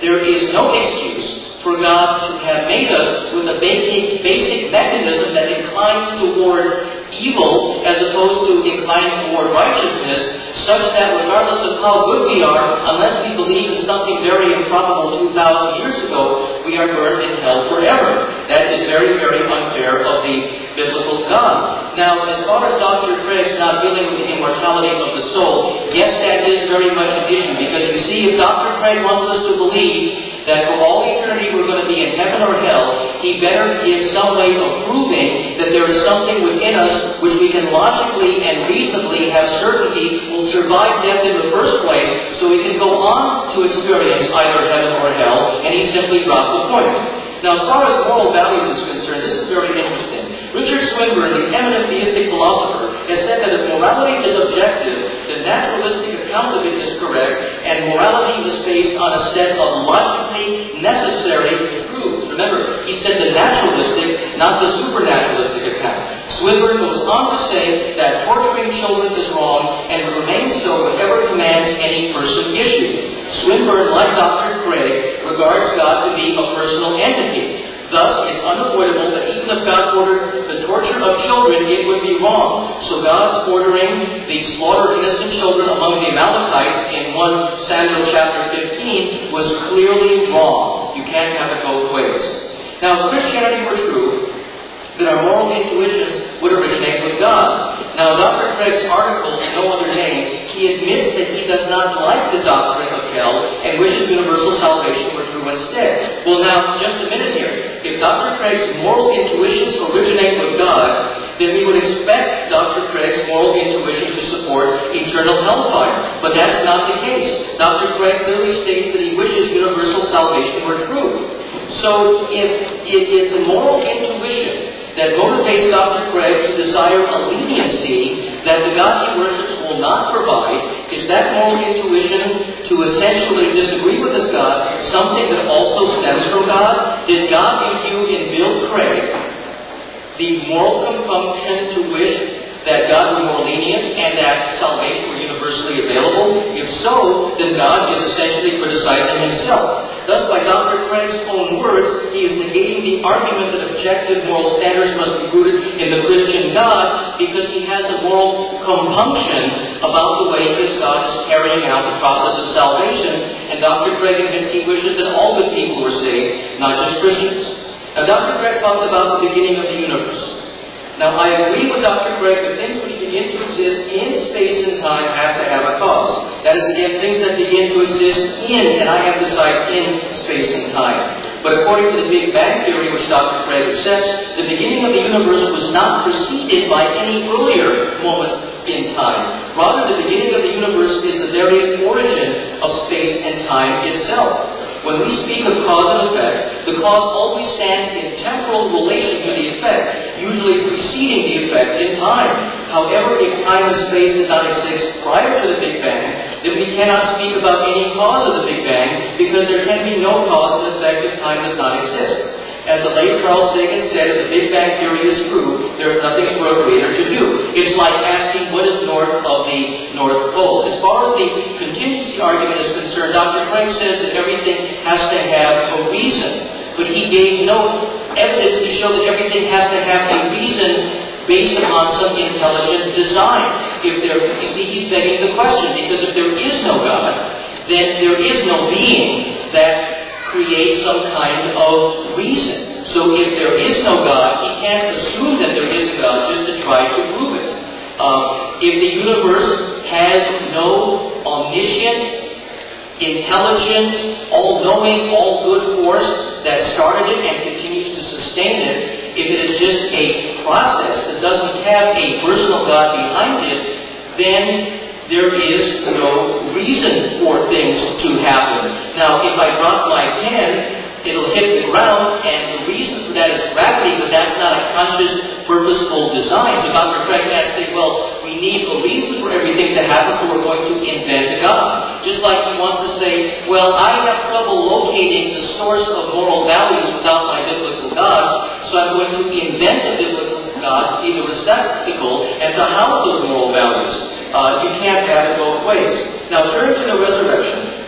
Speaker 3: there is no excuse for God to have made us with a basic, basic mechanism that inclines toward evil as opposed to inclining toward righteousness, such that regardless of how good we are, unless we believe in something very improbable 2,000 years ago, we are burned in hell forever. That is very, very unfair of the biblical God. Now, as far as Dr. Craig's not dealing with the immortality of the soul, yes, that is very much an issue because you see, if Dr. Craig wants us to believe that for all eternity we're going to be in heaven or hell, he better give some way of proving that there is something within us which we can logically and reasonably have certainty will survive death in the first place, so we can go on to experience either heaven or hell, and he simply dropped Now, as far as moral values is concerned, this is very interesting. Richard Swinburne, the eminent theistic philosopher, has said that if morality is objective, the naturalistic account of it is correct, and morality is based on a set of logically necessary. Remember, he said the naturalistic, not the supernaturalistic account. Swinburne goes on to say that torturing children is wrong and remains so whatever commands any person issue. Swinburne, like Dr. Craig, regards God to be a personal entity. Thus, it's unavoidable that even if God ordered the torture of children, it would be wrong. So God's ordering the slaughter of innocent children among the Amalekites in 1 Samuel chapter 15 was clearly wrong. You can't have it both ways. Now, if Christianity were true, then our moral intuitions would originate with God. Now, Dr. Craig's article, in no other name, he admits that he does not like the doctrine of hell and wishes universal salvation were true instead. Well, now, just a minute here. If Dr. Craig's moral intuitions originate with God, then we would expect Dr. Craig's moral intuition to support eternal hellfire. But that's not the case. Dr. Craig clearly states that he wishes universal salvation were true. So if it is the moral intuition that motivates Dr. Craig to desire a leniency that the God he worships will not provide, is that moral intuition to essentially disagree with this God something that also stems from God? Did God imbue in Bill Craig the moral compunction to wish that God were more lenient and that salvation were universally available? If so, then God is essentially criticizing himself. Thus, by Dr. Craig's own words, he is negating the argument that objective moral standards must be rooted in the Christian God because he has a moral compunction about the way his God is carrying out the process of salvation. And Dr. Craig admits he wishes that all good people were saved, not just Christians. Now, Dr. Craig talked about the beginning of the universe. Now, I agree with Dr. Craig that things which begin to exist in space and time have to have a cause. That is, again, things that begin to exist in, and I emphasize in space and time. But according to the Big Bang Theory, which Dr. Craig accepts, the beginning of the universe was not preceded by any earlier moment in time. Rather, the beginning of the universe is the very origin of space and time itself. When we speak of cause and effect, the cause always stands in temporal relation to the effect, usually preceding the effect in time. However, if time and space did not exist prior to the Big Bang, then we cannot speak about any cause of the Big Bang because there can be no cause and effect if time does not exist. As the late Carl Sagan said, if the Big Bang Theory is true, there is nothing for a creator to do. It's like asking what is north of the North Pole. As far as the contingency argument is concerned, Dr. Craig says that everything has to have a reason. But he gave no evidence to show that everything has to have a reason based upon some intelligent design. If there, you see, he's begging the question, because if there is no God, then there is no being that creates some kind of reason. So if there is no God, he can't assume that there is a God just to try to prove it. Uh, if the universe has no omniscient, intelligent, all-knowing, all-good force that started it and continues to sustain it, if it is just a process that doesn't have a personal God behind it, then there is no reason for things to happen. Now, if I drop my pen, it'll hit the ground, and the reason for that is gravity, but that's not a conscious, purposeful design. So Dr. Craig can't say, well, we need a reason for everything to happen, so we're going to invent a God. Just like he wants to say, well, I have trouble locating the source of moral values without my biblical God, so I'm going to invent a biblical God to be the receptacle and to house those moral values. Uh, you can't have it both ways. Now turn to the resurrection.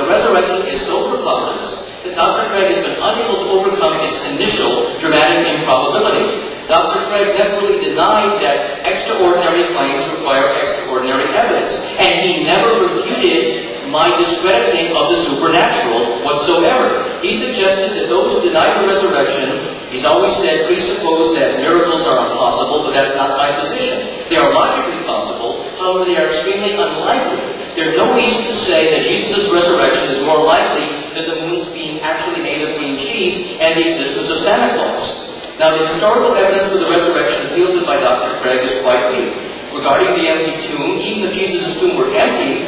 Speaker 3: The resurrection is so preposterous that Dr. Craig has been unable to overcome its initial dramatic improbability. Dr. Craig definitely denied that extraordinary claims require extraordinary evidence, and he never refuted my discrediting of the supernatural whatsoever. He suggested that those who deny the resurrection, he's always said, presuppose that miracles are impossible, but that's not my position. They are logically possible, however, they are extremely unlikely. There's no reason to say that Jesus' resurrection is more likely than the moon's being actually made of green cheese and the existence of Santa Claus. Now, the historical evidence for the resurrection fielded by Dr. Craig is quite weak. Regarding the empty tomb, even if Jesus' tomb were empty,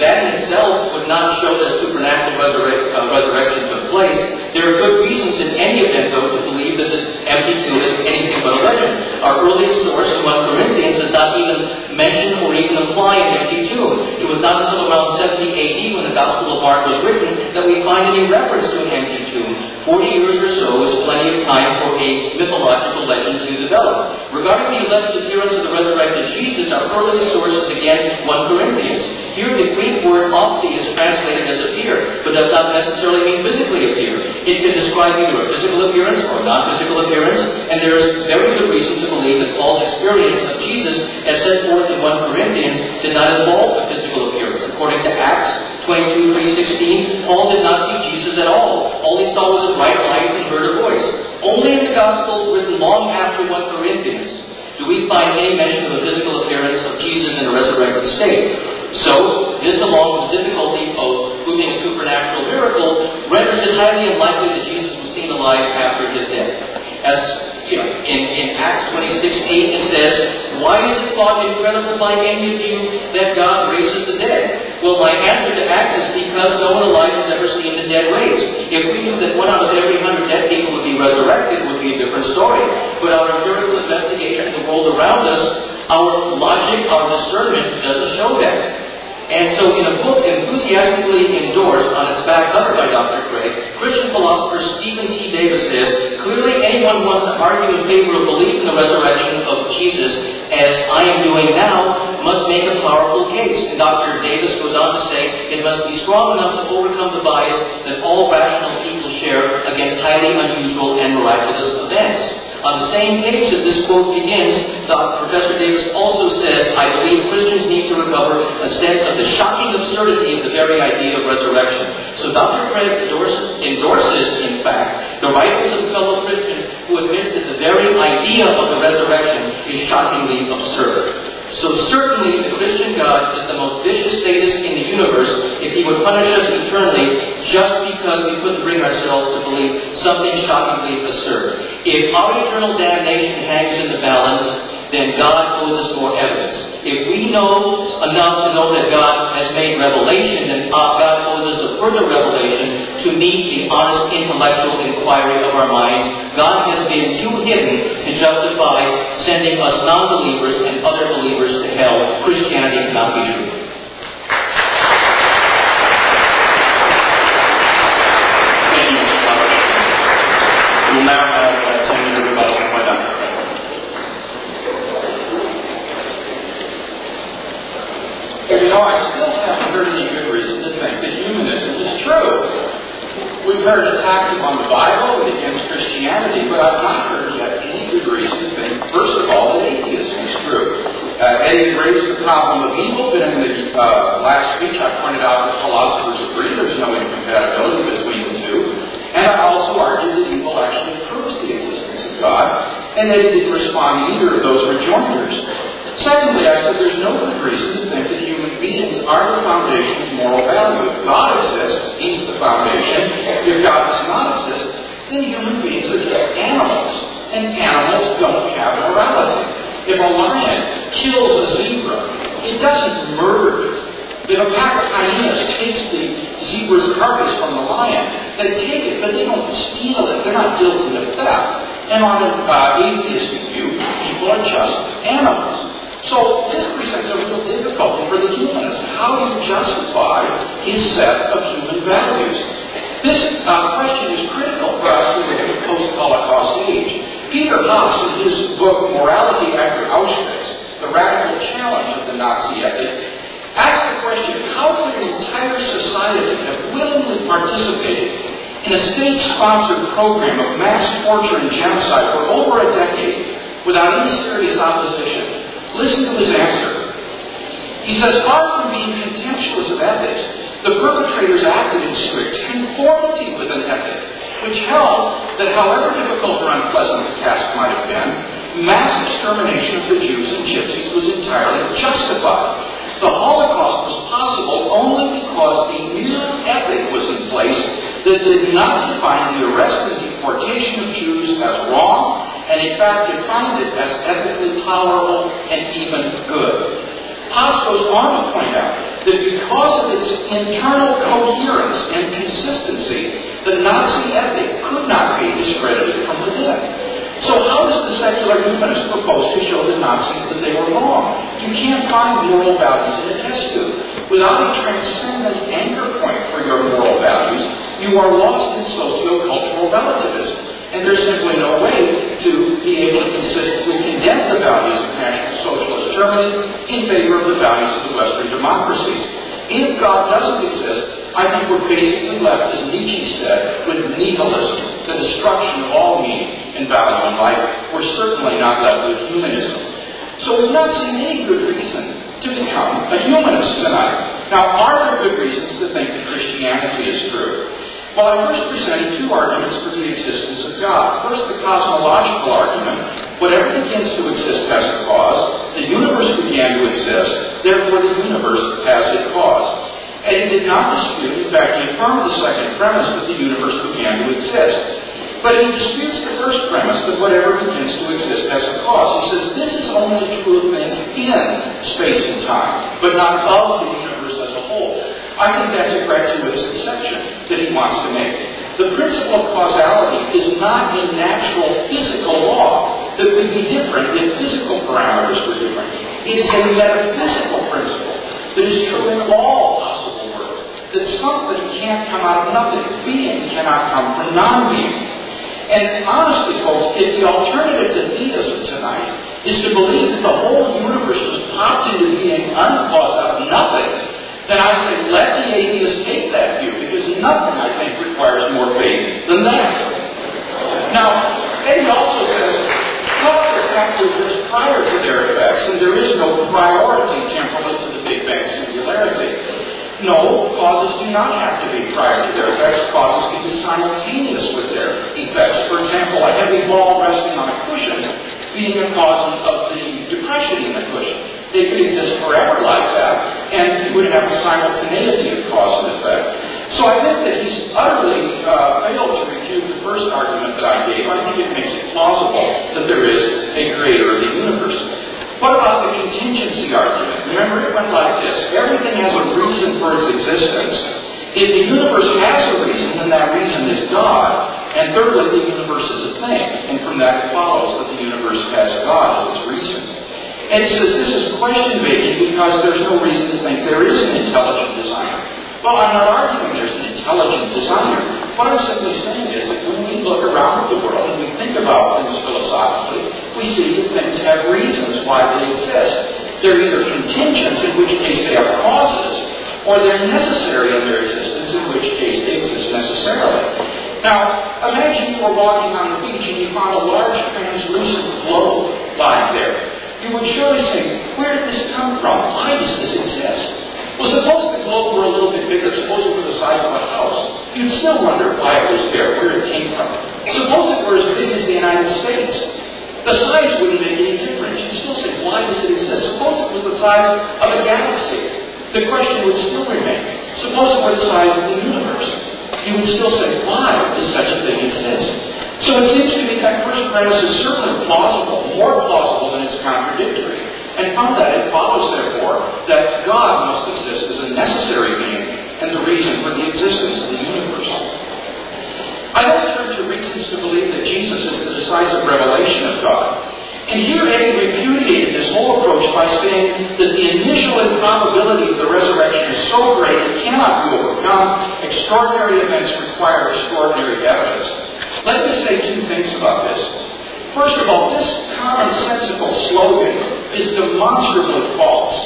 Speaker 3: that in itself would not show that a supernatural resurre- uh, resurrection took place. There are good reasons in any event, though, to believe that the empty tomb is anything but a legend. Our earliest source in 1 Corinthians does not even mention or even imply an empty tomb. It was not until around 70 AD, the Gospel of Mark was written, that we find any reference to an empty tomb. Forty years or so is plenty of time for a mythological legend to develop. Regarding the alleged appearance of the resurrected Jesus, our earliest source is again 1 Corinthians. Here, the Greek word ophthe is translated as appear, but does not necessarily mean physically appear. It can describe either a physical appearance or a non-physical appearance, and there is very good reason to believe that Paul's experience of Jesus, as set forth in 1 Corinthians, did not involve a physical appearance. According to Acts 22, 3, Paul did not see Jesus at all. All he saw was a bright light and heard a voice. Only in the Gospels written long after 1 Corinthians do we find any mention of a physical appearance of Jesus in a resurrected state. So, this along with the difficulty of proving a supernatural miracle renders it highly unlikely that Jesus was seen alive after his death. As you know, in, in Acts 26, 8 it says, Why is it thought incredible by any of you that God raises the dead? Well, my answer to Acts is because no one alive has ever seen the dead raised. If we knew that one out of every hundred dead people would be resurrected, it would be a different story. But our empirical investigation of the world around us, our logic, our discernment doesn't show that. And so, in a book enthusiastically endorsed on its back cover by Dr. Craig, Christian philosopher Stephen T. Davis says, clearly anyone wants to argue in favor of belief in the resurrection of Jesus, as I am doing now, must make a powerful case. And Dr. Davis goes on to say, it must be strong enough to overcome the bias that all rational people share against highly unusual and miraculous events. On the same page that this quote begins, Dr. Professor Davis also says, I believe Christians need to recover a sense of the shocking absurdity of the very idea of resurrection. So Dr. Craig endorses, in fact, the writings of a fellow Christian who admits that the very idea of the resurrection is shockingly absurd. So certainly the Christian God is the most vicious sadist in the universe if he would punish us eternally just because we couldn't bring ourselves to believe something shockingly absurd. If our eternal damnation hangs in the balance, then God owes us more evidence. If we know enough to know that God has made revelation, then uh, God owes us a further revelation to meet the honest intellectual inquiry of our minds. God has been too hidden to justify sending us non-believers and other believers to hell. Christianity cannot be true.
Speaker 2: Thank you, Mr. We will now have a 10-minute rebuttal from my doctor.
Speaker 4: You know, I still haven't heard any good reason to think that humanism is true. We've heard attacks upon the Bible and against Christianity, but I've not heard yet any good reason to think, first of all, that atheism is true. Uh, Eddie raised the problem of evil, but in the uh, last speech I pointed out that philosophers agree there's no incompatibility between the two. And I also argued that evil actually proves the existence of God, and he didn't respond to either of those rejoinders. Secondly, I said there's no good reason to think that human beings are the foundation of moral value. If God exists, He's the foundation. If God does not exist, then human beings are just animals. And animals don't have morality. If a lion kills a zebra, it doesn't murder it. If a pack of hyenas takes the zebra's carcass from the lion, they take it, but they don't steal it. They're not guilty of theft. And on an uh, atheistic view, people are just animals. So this presents a real difficulty for the humanist. How do you justify his set of human values? This uh, question is critical for us in the post-Holocaust age. Peter Haas, in his book Morality After Auschwitz, The Radical Challenge of the Nazi Ethic, asked the question, how could an entire society have willingly participated in a state-sponsored program of mass torture and genocide for over a decade without any serious opposition. Listen to his answer. He says, far from being contemptuous of ethics, the perpetrators acted in strict conformity with an ethic, which held that however difficult or unpleasant the task might have been, mass extermination of the Jews and Gypsies was entirely justified. The Holocaust was possible only because a new ethic was in place that did not define the arrest and deportation of Jews as wrong, and in fact defined it as ethically tolerable and even good. Haas goes on to point out that because of its internal coherence and consistency, the Nazi ethic could not be discredited from within. So how does the secular humanist propose to show the Nazis that they were wrong? You can't find moral values in a test tube. Without a transcendent anchor point for your moral values, you are lost in socio-cultural relativism. And there's simply no way to be able to consistently condemn the values of National Socialist Germany in favor of the values of the Western democracies. If God doesn't exist, I think we're basically left, as Nietzsche said, with nihilism, the destruction of all meaning and value in life. We're certainly not left with humanism. So we've not seen any good reason to become a humanist tonight. Now, are there good reasons to think that Christianity is true? Well, I first presented two arguments for the existence of God. First, the cosmological argument. Whatever begins to exist has a cause. The universe began to exist, therefore the universe has a cause. And he did not dispute, in fact, he affirmed the second premise that the universe began to exist. But he disputes the first premise that whatever begins to exist has a cause. He says this is only true of things in space and time, but not of the universe as a whole. I think that's a gratuitous exception that he wants to make. The principle of causality is not a natural physical law that would be different if physical parameters were different. It is a metaphysical principle that is true in all possible worlds. That something can't come out of nothing. Being cannot come from non-being. And honestly, folks, if the alternative to theism tonight is to believe that the whole universe was popped into being uncaused out of nothing, then I say let the atheist take that view, because nothing, I think, requires more faith than that. Now, Eddie also says causes to exist prior to their effects, and there is no priority temporal to the Big Bang singularity. No, causes do not have to be prior to their effects. Causes can be simultaneous with their effects. For example, a heavy ball resting on a cushion being a cause of the depression in the cushion. They could exist forever like that, and you would have a simultaneity of cause and effect. So I think that he's utterly uh, failed to refute the first argument that I gave. I think it makes it plausible that there is a creator of the universe. What about the contingency argument? Remember, it went like this. Everything has a reason for its existence. If the universe has a reason, then that reason is God. And thirdly, the universe is a thing. And from that it follows that the universe has God as its reason. And it says this is question begging because there's no reason to think there is an intelligent designer. Well, I'm not arguing there's an intelligent designer. What I'm simply saying is that when we look around the world and we think about things philosophically, we see that things have reasons why they exist. They're either contingent, in which case they are causes, or they're necessary in their existence, in which case they exist necessarily. Now, imagine you were walking on the beach and you found a large translucent globe lying there. You would surely say, where did this come from? Why does this exist? Well, suppose the globe were a little bit bigger, suppose it were the size of a house. You'd still wonder why it was there, where it came from. Suppose it were as big as the United States. The size wouldn't make any difference. You'd still say, why does it exist? Suppose it was the size of a galaxy. The question would still remain. Suppose it were the size of the universe. You would still say, why does such a thing exist? So it seems to me that first premise is certainly plausible, more plausible than it's contradictory. And from that it follows, therefore, that God must exist as a necessary being and the reason for the existence of the universe. I then turn to reasons to believe that Jesus is the decisive revelation of God. And here Eddie repudiated this whole approach by saying that the initial improbability of the resurrection is so great it cannot be overcome. Extraordinary events require extraordinary evidence. Let me say two things about this. First of all, this commonsensical slogan is demonstrably false.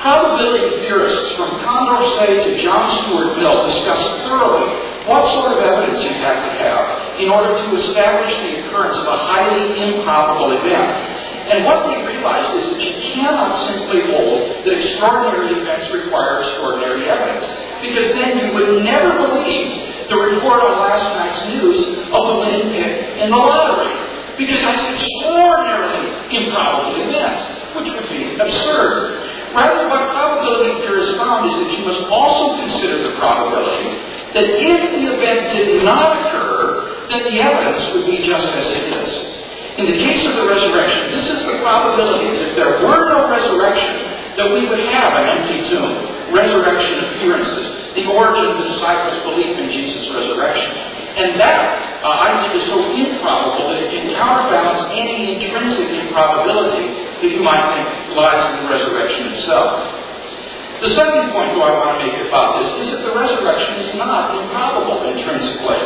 Speaker 4: Probability theorists from Condorcet to John Stuart Mill discuss thoroughly what sort of evidence you have to have in order to establish the occurrence of a highly improbable event. And what they realized is that you cannot simply hold that extraordinary events require extraordinary evidence, because then you would never believe the report on last night's news of the winning pick in the lottery, because that's an extraordinarily improbable event, which would be absurd. Rather, what probability theorists found is that you must also consider the probability that if the event did not occur, then the evidence would be just as it is. In the case of the resurrection, this is the probability that if there were no resurrection, that we would have an empty tomb, resurrection appearances, the origin of the disciples' belief in Jesus' resurrection. And that, uh, I think, is so improbable that it can counterbalance any intrinsic improbability that you might think lies in the resurrection itself. The second point, though, I want to make about this is that the resurrection is not improbable intrinsically.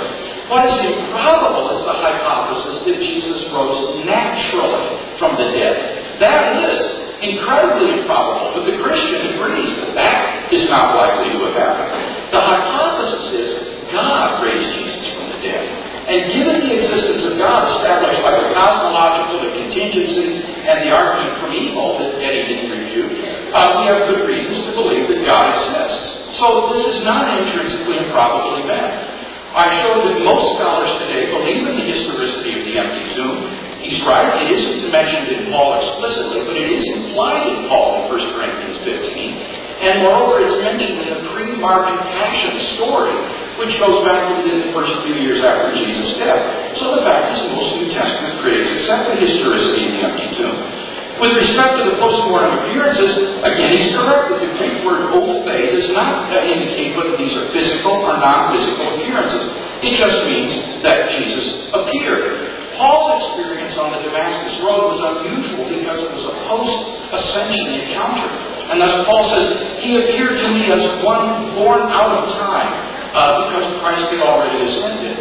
Speaker 4: What is improbable is the hypothesis that Jesus rose naturally from the dead. That is incredibly improbable, but the Christian agrees that that is not likely to have happened. The hypothesis is God raised Jesus from the dead. And given the existence of God established by the cosmological, the contingency, and the argument from evil that Eddie didn't review, uh, we have good reasons to believe that God exists. So this is not an intrinsically improbable event. I showed that most scholars today believe in the historicity of the empty tomb. He's right, it isn't mentioned in Paul explicitly, but it is implied in Paul in 1 Corinthians 15. And moreover, it's mentioned in the pre-Markan Passion story, which goes back within the first few years after Jesus' death. So the fact is, most New Testament critics accept the historicity of the empty tomb. With respect to the post-mortem appearances, again, he's correct that the Greek word ophthe does not uh, indicate whether these are physical or non-physical appearances. It just means that Jesus appeared. Paul's experience on the Damascus Road was unusual because it was a post-ascension encounter. And thus Paul says, He appeared to me as one born out of time, uh, because Christ had already ascended.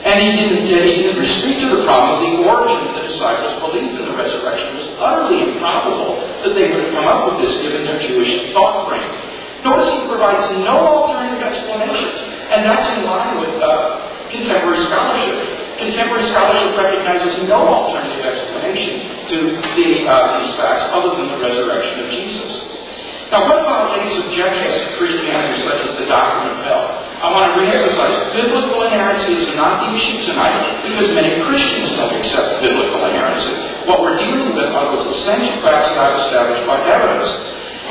Speaker 4: And he didn't, he didn't speak to the problem of the origin of the disciples' belief in the resurrection. It was utterly improbable that they would have come up with this given their Jewish thought frame. Notice he provides no alternative explanation, and that's in line with uh, contemporary scholarship. Contemporary scholarship recognizes no alternative explanation to the, uh, these facts other than the resurrection of Jesus. Now, what about Eddie's objections to Christianity, such as the doctrine of hell? I want to reemphasize, biblical inerrancy is not the issue tonight because many Christians don't accept biblical inerrancy. What we're dealing with are those essential facts I've established by evidence.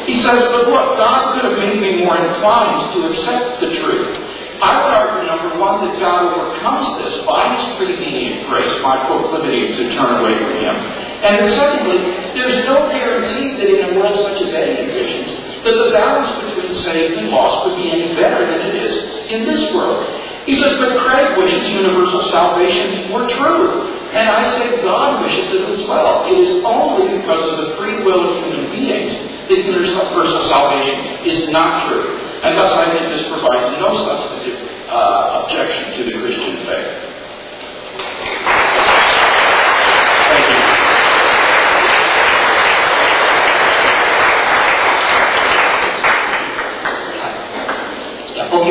Speaker 4: He says, but look, God could have made me more inclined to accept the truth. I would argue, number one, that God overcomes this by His prevenient grace, my proclivity to turn away from Him. And then secondly, there's no guarantee that in a world such as Eddie envisions, that the balance between saved and lost would be any better than it is in this world. He says, but Craig wishes universal salvation were true. And I say God wishes it as well. It is only because of the free will of human beings that universal salvation is not true. And thus I think this provides no substantive uh, objection to the Christian faith.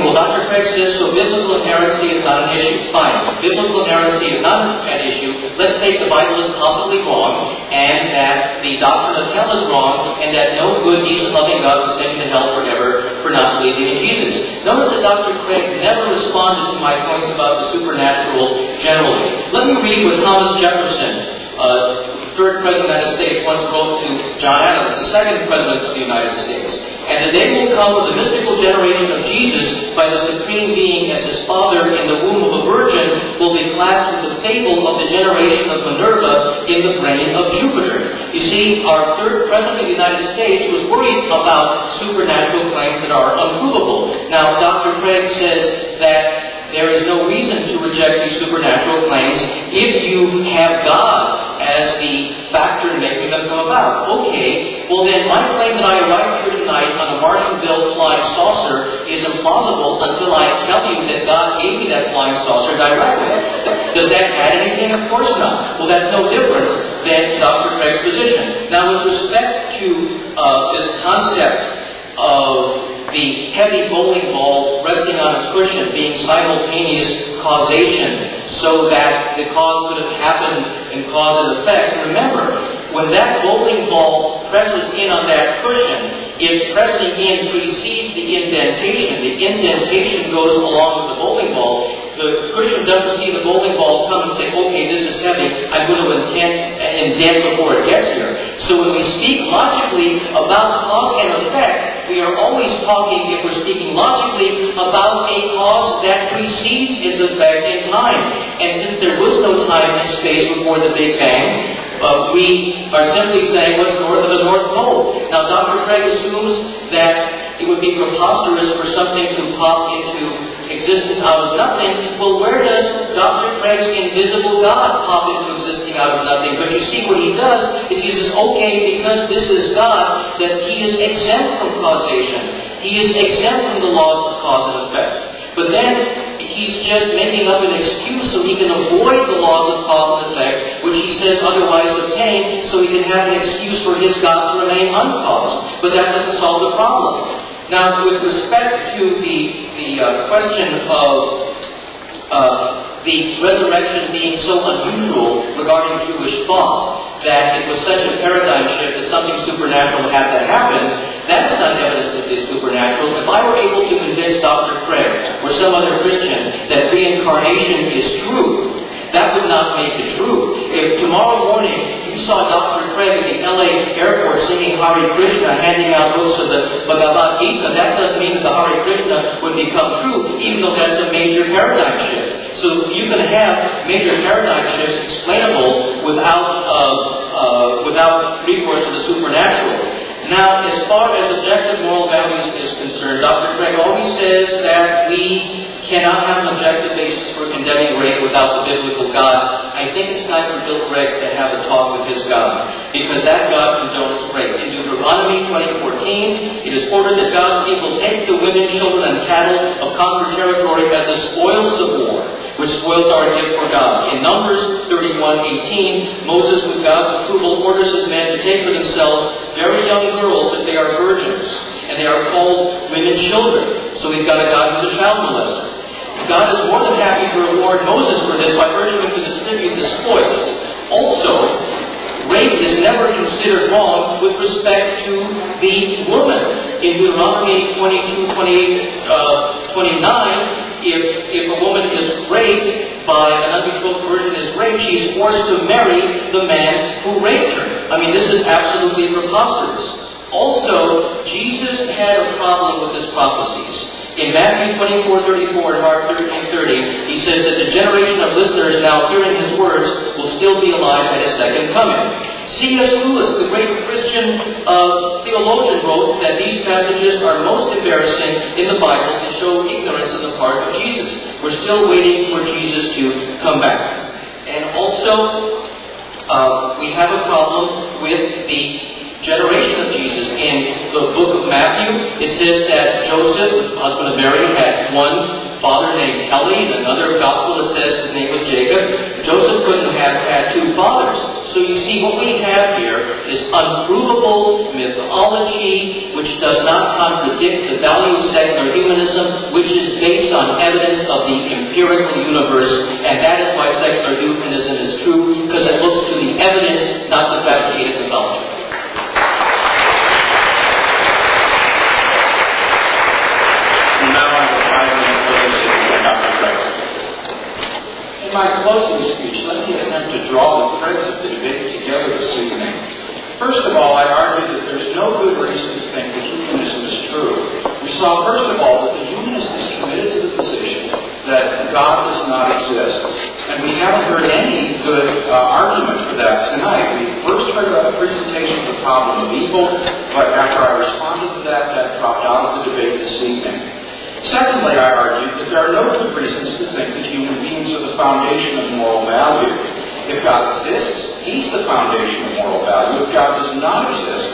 Speaker 3: Well, Dr. Craig says, so biblical inerrancy is not an issue. Fine. Biblical inerrancy is not an issue. Let's take the Bible is possibly wrong, and that the doctrine of hell is wrong, and that no good, decent, loving God will send to hell forever for not believing in Jesus. Notice that Dr. Craig never responded to my points about the supernatural generally. Let me read what Thomas Jefferson, uh, third president of the United States, once wrote to John Adams, the second president of the United States. And the day will come when the mystical generation of Jesus by the Supreme Being as his Father in the womb of a virgin will be classed with the fable of the generation of Minerva in the brain of Jupiter. You see, our third President of the United States was worried about supernatural claims that are unprovable. Now, Dr. Craig says that there is no reason to reject these supernatural claims if you have God as the factor in making them come about. Okay, well then my claim that I arrived here tonight on a Martian-built flying saucer is implausible until I tell you that God gave me that flying saucer directly. Does that add anything? Of course not. Well, that's no different than Dr. Craig's position. Now, with respect to uh, this concept of the heavy bowling ball resting on a cushion being simultaneous causation so that the cause could have happened and cause and effect. Remember, when that bowling ball presses in on that cushion, its pressing in precedes the indentation. The indentation goes along with the bowling ball. The cushion doesn't see the bowling ball come and say, okay, this is heavy, I'm going to intent, indent before it gets here. So when we speak logically about cause and effect, we are always talking, if we're speaking logically, about a cause that precedes its effect in time. And since there was no time and space before the Big Bang, uh, we are simply saying what's north of the North Pole. Now, Dr. Craig assumes that it would be preposterous for something to pop into existence out of nothing. Well, where does Dr. Craig's invisible God pop into existing out of nothing? But you see, what he does is he says, okay, because this is God, that he is exempt from causation. He is exempt from the laws of cause and effect. But then he's just making up an excuse so he can avoid the laws of cause and effect, which he says otherwise obtain, so he can have an excuse for his God to remain uncaused. But that doesn't solve the problem. Now, with respect to the, the uh, question of uh, the resurrection being so unusual regarding Jewish thought that it was such a paradigm shift that something supernatural had to happen, that is not evidence of the supernatural. If I were able to convince Dr. Craig or some other Christian that reincarnation is true, that would not make it true. If tomorrow morning you saw Dr. Craig at the LA airport singing Hare Krishna, handing out books of the Bhagavad Gita, that doesn't mean that the Hare Krishna would become true, even though that's a major paradigm shift. So you can have major paradigm shifts explainable without, uh, uh, without recourse to the supernatural. Now, as far as objective moral values is concerned, Dr. Craig always says that we cannot have an objective basis for condemning rape without the biblical God. I think it's time for Bill Craig to have a talk with his God, because that God condones rape. In Deuteronomy 20:14, it is ordered that God's people take the women, children, and cattle of conquered territory as the spoils of war, which spoils are a gift for God. In Numbers 31:18, Moses, with God's approval, orders his men to take for themselves very young girls if they are virgins, and they are called women children. So we've got a God who's a child molester. God is more than happy to reward Moses for this by urging him to distribute the spoils. Also, rape is never considered wrong with respect to the woman. In Deuteronomy 22, 28, uh, 29, if, if a woman is raped by an unbetrothed virgin is raped, she's forced to marry the man who raped her. I mean, this is absolutely preposterous. Also, Jesus had a problem with his prophecies. In Matthew 24, 34 and Mark 13, 30, he says that the generation of listeners now hearing his words will still be alive at his second coming. C.S. Lewis, the great Christian uh, theologian, wrote that these passages are most embarrassing in the Bible and show ignorance on the part of Jesus. We're still waiting for Jesus to come back. And also, uh, we have a problem with the generation of Jesus. In the book of Matthew, it says that Joseph, husband of Mary, had one father named Heli, and another gospel that says his name was Jacob. Joseph couldn't have had two fathers. So you see, what we have here is unprovable mythology which does not contradict the value of secular humanism, which is based on evidence of the empirical universe, and that is why secular humanism is true, because it looks to the evidence, not the fabricated mythology.
Speaker 4: In my closing speech, let me attempt to draw the threads of the debate together this evening. First of all, I argue that there's no good reason to think that humanism is true. We saw, first of all, that the humanist is committed to the position that God does not exist. And we haven't heard any good uh, argument for that tonight. We first heard about a presentation of the problem of evil, but after I responded to that, that dropped out of the debate this evening. Secondly, I argue that there are no good reasons to think that human beings are the foundation of moral value. If God exists, He's the foundation of moral value. If God does not exist,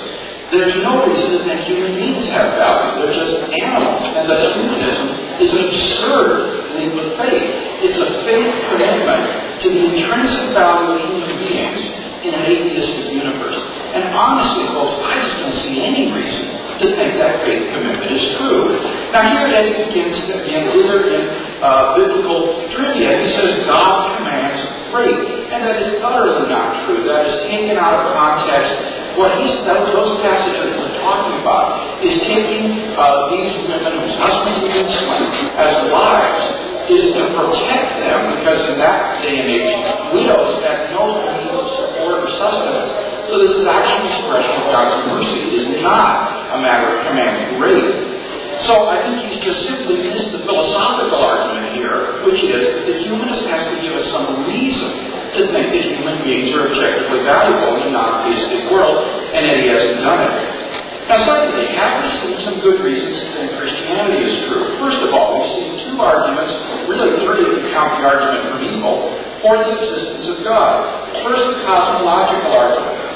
Speaker 4: there's no reason to think human beings have value. They're just animals. And thus humanism is an absurd leap of faith. It's a faith commitment to the intrinsic value of human beings in an atheistic universe. And honestly, folks, I just don't see any reason to think that faith commitment is true. Now here Eddie begins to again dither in uh, biblical trivia. He says God commands rape, and that is utterly not true. That is taken out of context. What he's those passages he's talking about is taking uh, these women whose husbands have been slain as wives is to protect them because in that day and age, widows had no means of support or sustenance. So this is actually an expression of God's mercy. It is not a matter of commanding rape. So I think he's just simply missed the philosophical argument here, which is that the humanist has to give us some reason to think that human beings are objectively valuable in a non-theistic world, and that he hasn't done it. Now, secondly, have we seen some good reasons to think Christianity is true? First of all, we've seen two arguments, really three if you count the argument from evil, for the existence of God. First, the cosmological argument.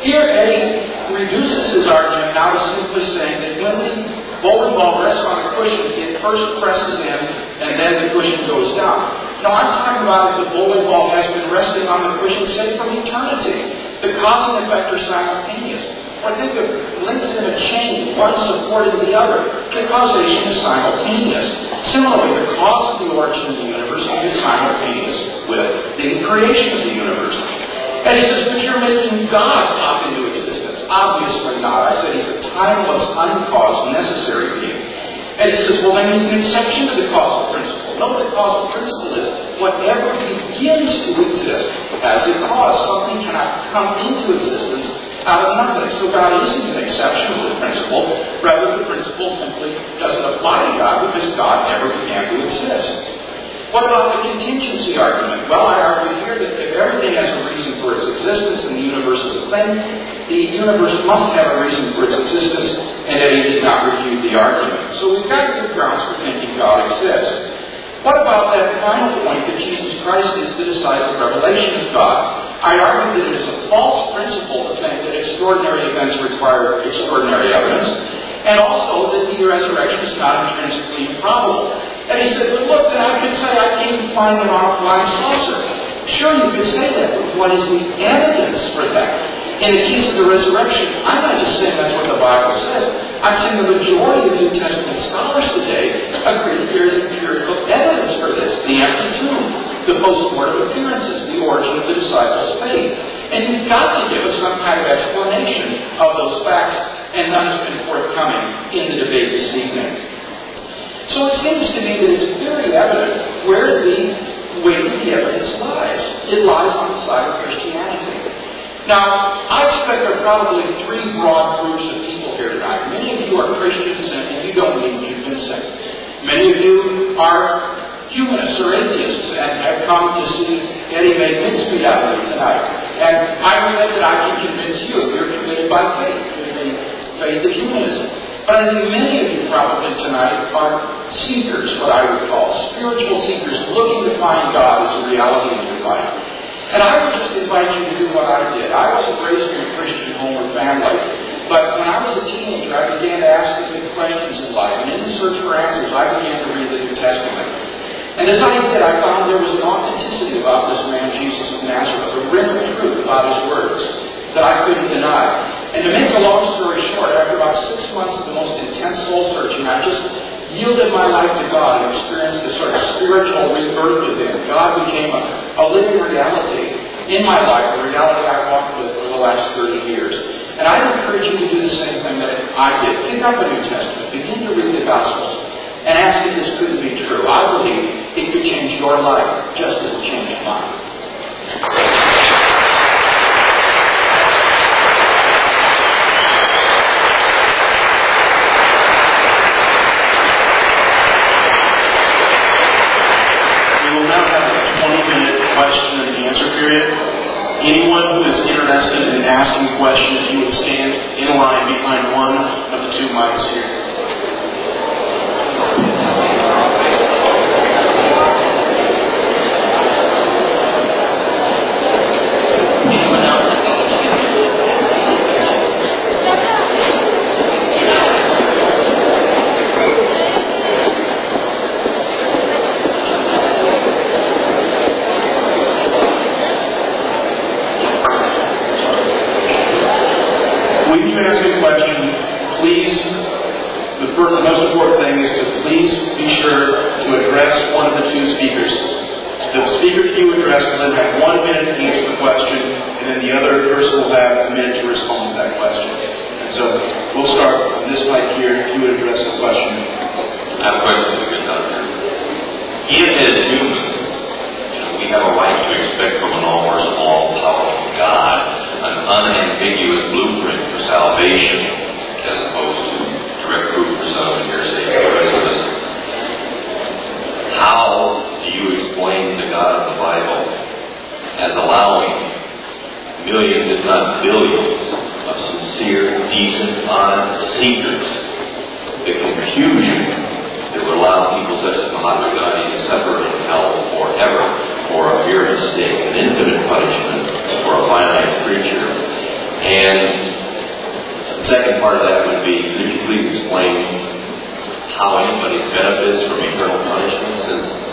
Speaker 4: Here, Eddie reduces his argument now to simply saying that when the bowling ball rests on a cushion, it first presses in and then the cushion goes down. Now, I'm talking about if the bowling ball has been resting on the cushion, say, from eternity. The cause and effect are simultaneous. Or think of links in a chain, one supporting the other. The causation is simultaneous. Similarly, the cause of the origin of the universe is simultaneous with the creation of the universe. And he says, but you're making God pop into existence. Obviously not. I said he's a timeless, uncaused, necessary being. And he says, well, then he's an exception to the causal principle. No, the causal principle is whatever begins to exist as a cause. Something cannot come into existence out of nothing. So God isn't an exception to the principle. Rather, the principle simply doesn't apply to God because God never began to exist. What about the contingency argument? Well, I argue here that if everything has a reason for its existence and the universe is a thing, the universe must have a reason for its existence, and he did not refute the argument. So we've got good grounds for thinking God exists. What about that final point that Jesus Christ is the decisive revelation of God? I argue that it is a false principle to think that extraordinary events require extraordinary evidence, and also that the resurrection is not intrinsically improbable. And he said, but look, then I could say I came flying on a flying saucer. Sure, you could say that, but what is the evidence for that? In the case of the resurrection, I'm not just saying that's what the Bible says. I'm saying the majority of New Testament scholars today agree that there is empirical evidence for this. The empty tomb, the post-mortem appearances, the origin of the disciples' faith. And you've got to give us some kind of explanation of those facts, and none has been forthcoming in the debate this evening. So it seems to me that it's very evident where the weight of the evidence lies. It lies on the side of Christianity. Now, I expect there are probably three broad groups of people here tonight. Many of you are Christians and you don't need convincing. Many of you are humanists or atheists and have come to see Eddie make mincemeat out me tonight. And I believe that I can convince you if you're committed by faith to the faith of humanism. But I think many of you probably tonight are seekers, what I would call spiritual seekers, looking to find God as a reality in your life. And I would just invite you to do what I did. I wasn't raised in a Christian home or family, but when I was a teenager, I began to ask the big questions in life. And in the search for answers, I began to read the New Testament. And as I did, I found there was an authenticity about this man, Jesus of Nazareth, a real truth about his words that I couldn't deny. And to make a long story short, after about six months of the most intense soul searching, I just yielded my life to God and experienced this sort of spiritual rebirth within. God became a, a living reality in my life, a reality I walked with for the last 30 years. And I encourage you to do the same thing that I did. Pick up a New Testament, begin to read the Gospels, and ask if this couldn't be true. I believe it could change your life just as it changed mine.
Speaker 2: question and answer period. Anyone who is interested in asking a question, if you would stand in line behind one of the two mics here. Speaker that you address will then have one minute to answer the question, and then the other person will have a minute to respond to that question. And so we'll start on this mic here. If you would address the question.
Speaker 5: I have a question for you, Doctor. If as humans, you know, we have a right to expect from an almost all-powerful God an unambiguous blueprint for salvation, as opposed to direct proof for some hearsay for the how God of the Bible as allowing millions, if not billions, of sincere, decent, honest seekers the confusion that would allow people such as Mahatma Gandhi to suffer in hell forever for a mere mistake, an infinite punishment for a finite creature. And the second part of that would be, could you please explain how anybody benefits from eternal punishment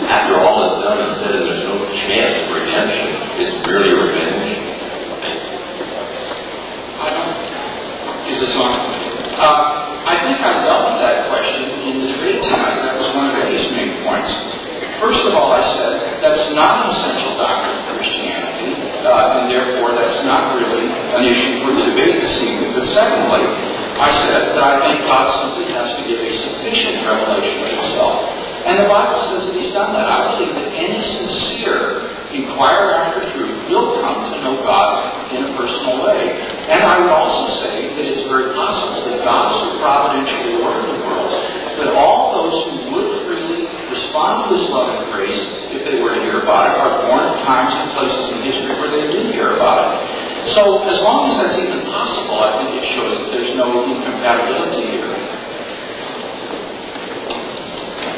Speaker 5: after all is done and said there's no chance of redemption, it's merely revenge?
Speaker 4: Is this on? Uh, I think I dealt with that question in the debate tonight. That was one of Eddie's main points. First of all, I said that's not an essential doctrine of Christianity, uh, and therefore that's not really an issue for the debate this evening. But secondly, I said that I think God simply has to give a sufficient revelation of himself. And the Bible says that he's done that. I believe that any sincere inquirer after truth will come to know God in a personal way. And I would also say that it's very possible that God so providentially ordered the world that all those who would freely respond to his love and grace, if they were to hear about it, are born at times and places in history where they do hear about it. So as long as that's even possible, I think it shows that there's no incompatibility here.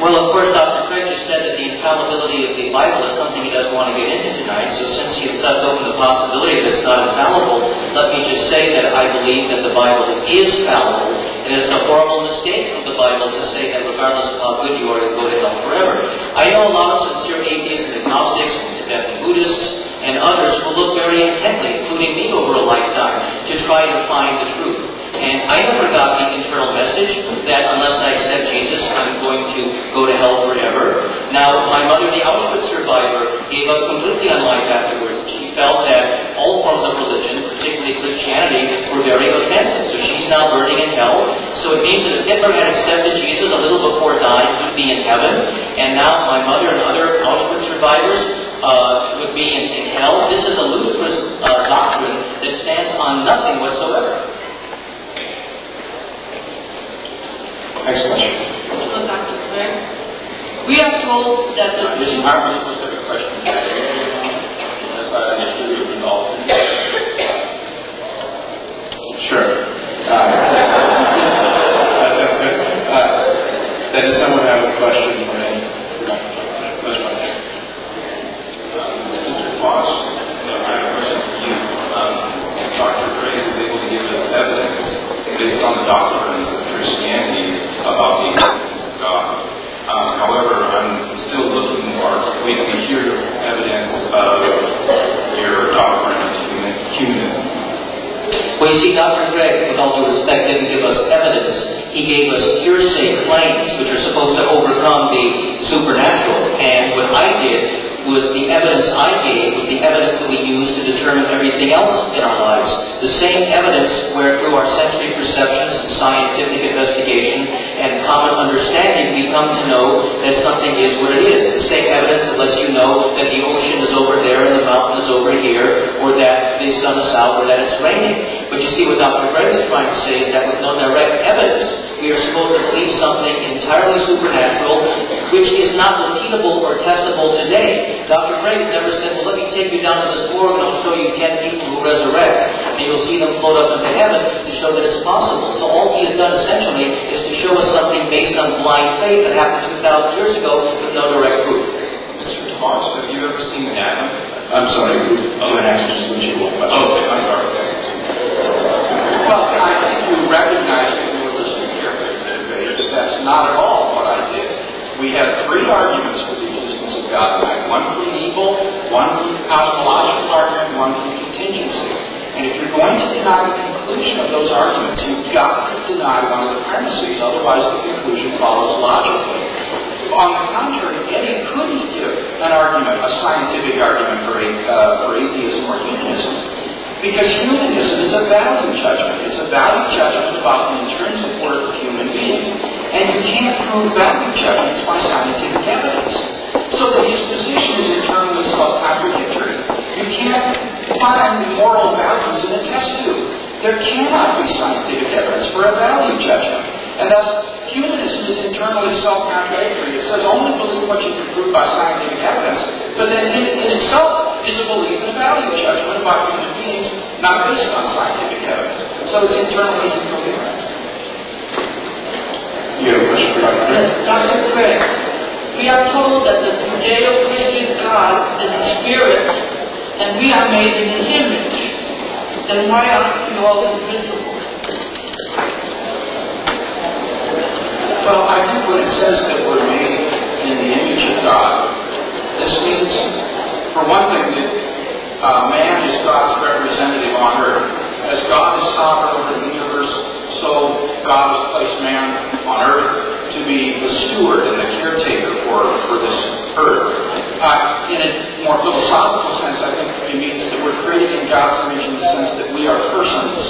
Speaker 3: Well, of course, Dr. Craig just said that the infallibility of the Bible is something he doesn't want to get into tonight. So since he has left open the possibility that it's not infallible, let me just say that I believe that the Bible is fallible. And it's a horrible mistake of the Bible to say that regardless of how good you are, you'll go to hell forever. I know a lot of sincere atheists and agnostics and Tibetan Buddhists and others who look very intently, including me over a lifetime, to try to find the truth. And I never got the internal message that unless I accept Jesus, I'm going to go to hell forever. Now, my mother, the Auschwitz survivor, gave up completely on life afterwards. She felt that all forms of religion, particularly Christianity, were very offensive. So she's now burning in hell. So it means that if Hitler had accepted Jesus a little before dying, he would be in heaven. And now my mother and other Auschwitz survivors uh, would be in, in hell. This is a ludicrous uh, doctrine that stands on nothing whatsoever.
Speaker 2: Next question.
Speaker 6: Hello, Dr. Claire. We are told that the
Speaker 4: Is are we supposed to have a question? As I understood it, the alternate.
Speaker 2: Sure. Uh, that sounds good. Uh, then does someone have a question for me? For Dr. Yes, that's fine.
Speaker 7: Mr. Foss, I have a question for you. Um, Dr. Craig was able to give us evidence based on the doctrines of Christianity about the existence of God. Um, however, I'm still looking to hear evidence of your doctrine of human, humanism.
Speaker 3: Well, you see, Dr. Craig, with all due respect, didn't give us evidence. He gave us hearsay claims, which are supposed to overcome the supernatural. And what I did was the evidence I gave was the evidence that we use to determine everything else in our lives. The same evidence where through our sensory perceptions and scientific investigation and common understanding we come to know that something is what it is. The same evidence that lets you know that the ocean is over there and the mountain is over here, or that the sun is out, or that it's raining. But you see, what Dr. Craig is trying to say is that with no direct evidence, we are supposed to believe something entirely supernatural, which is not repeatable or testable today. Dr. Craig has never said, well, let me take you down to this morgue and I'll show you ten people who resurrect, and you'll see them float up into heaven to show that it's possible. So all he has done essentially is to show us something based on blind faith that happened 2,000 years ago with no direct proof.
Speaker 7: Mr. Tabash, have you ever seen an atom?
Speaker 2: I'm sorry. oh, would have to just switch it one.
Speaker 7: Oh, okay, I'm sorry. Okay.
Speaker 4: Well, I think you recognize if you were listening carefully to the debate that that's not at all what I did. We had three arguments for the existence of God tonight. One from evil, one from cosmological argument, one from contingency. And if you're going to deny the conclusion of those arguments, you've got to deny one of the premises, otherwise the conclusion follows logically. On the contrary, Eddie couldn't give an argument, a scientific argument for, uh, for atheism or humanism, because humanism is a value judgment. It's a value judgment about the intrinsic worth of human beings. And you can't prove value judgments by scientific evidence. There cannot be scientific evidence for a value judgment. And thus, humanism is internally self-contradictory. It says only believe what you can prove by scientific evidence, but then in, in itself is a belief in a value judgment about human beings not based on scientific evidence. So it's internally incoherent.
Speaker 2: You have a question for Dr. Craig?
Speaker 6: Yes, Dr. Craig, we are told that the Judeo-Christian God is a spirit, and we are made in His image. Then why aren't we all invisible?
Speaker 4: Well, I think when it says that we're made in the image of God, this means, for one thing, that uh, man is God's representative on earth. As God is sovereign over the universe, so God has placed man on earth to be the steward and the caretaker for, for this earth. Uh, in a more philosophical sense, I think it means that we're created in God's image in the sense that we are persons.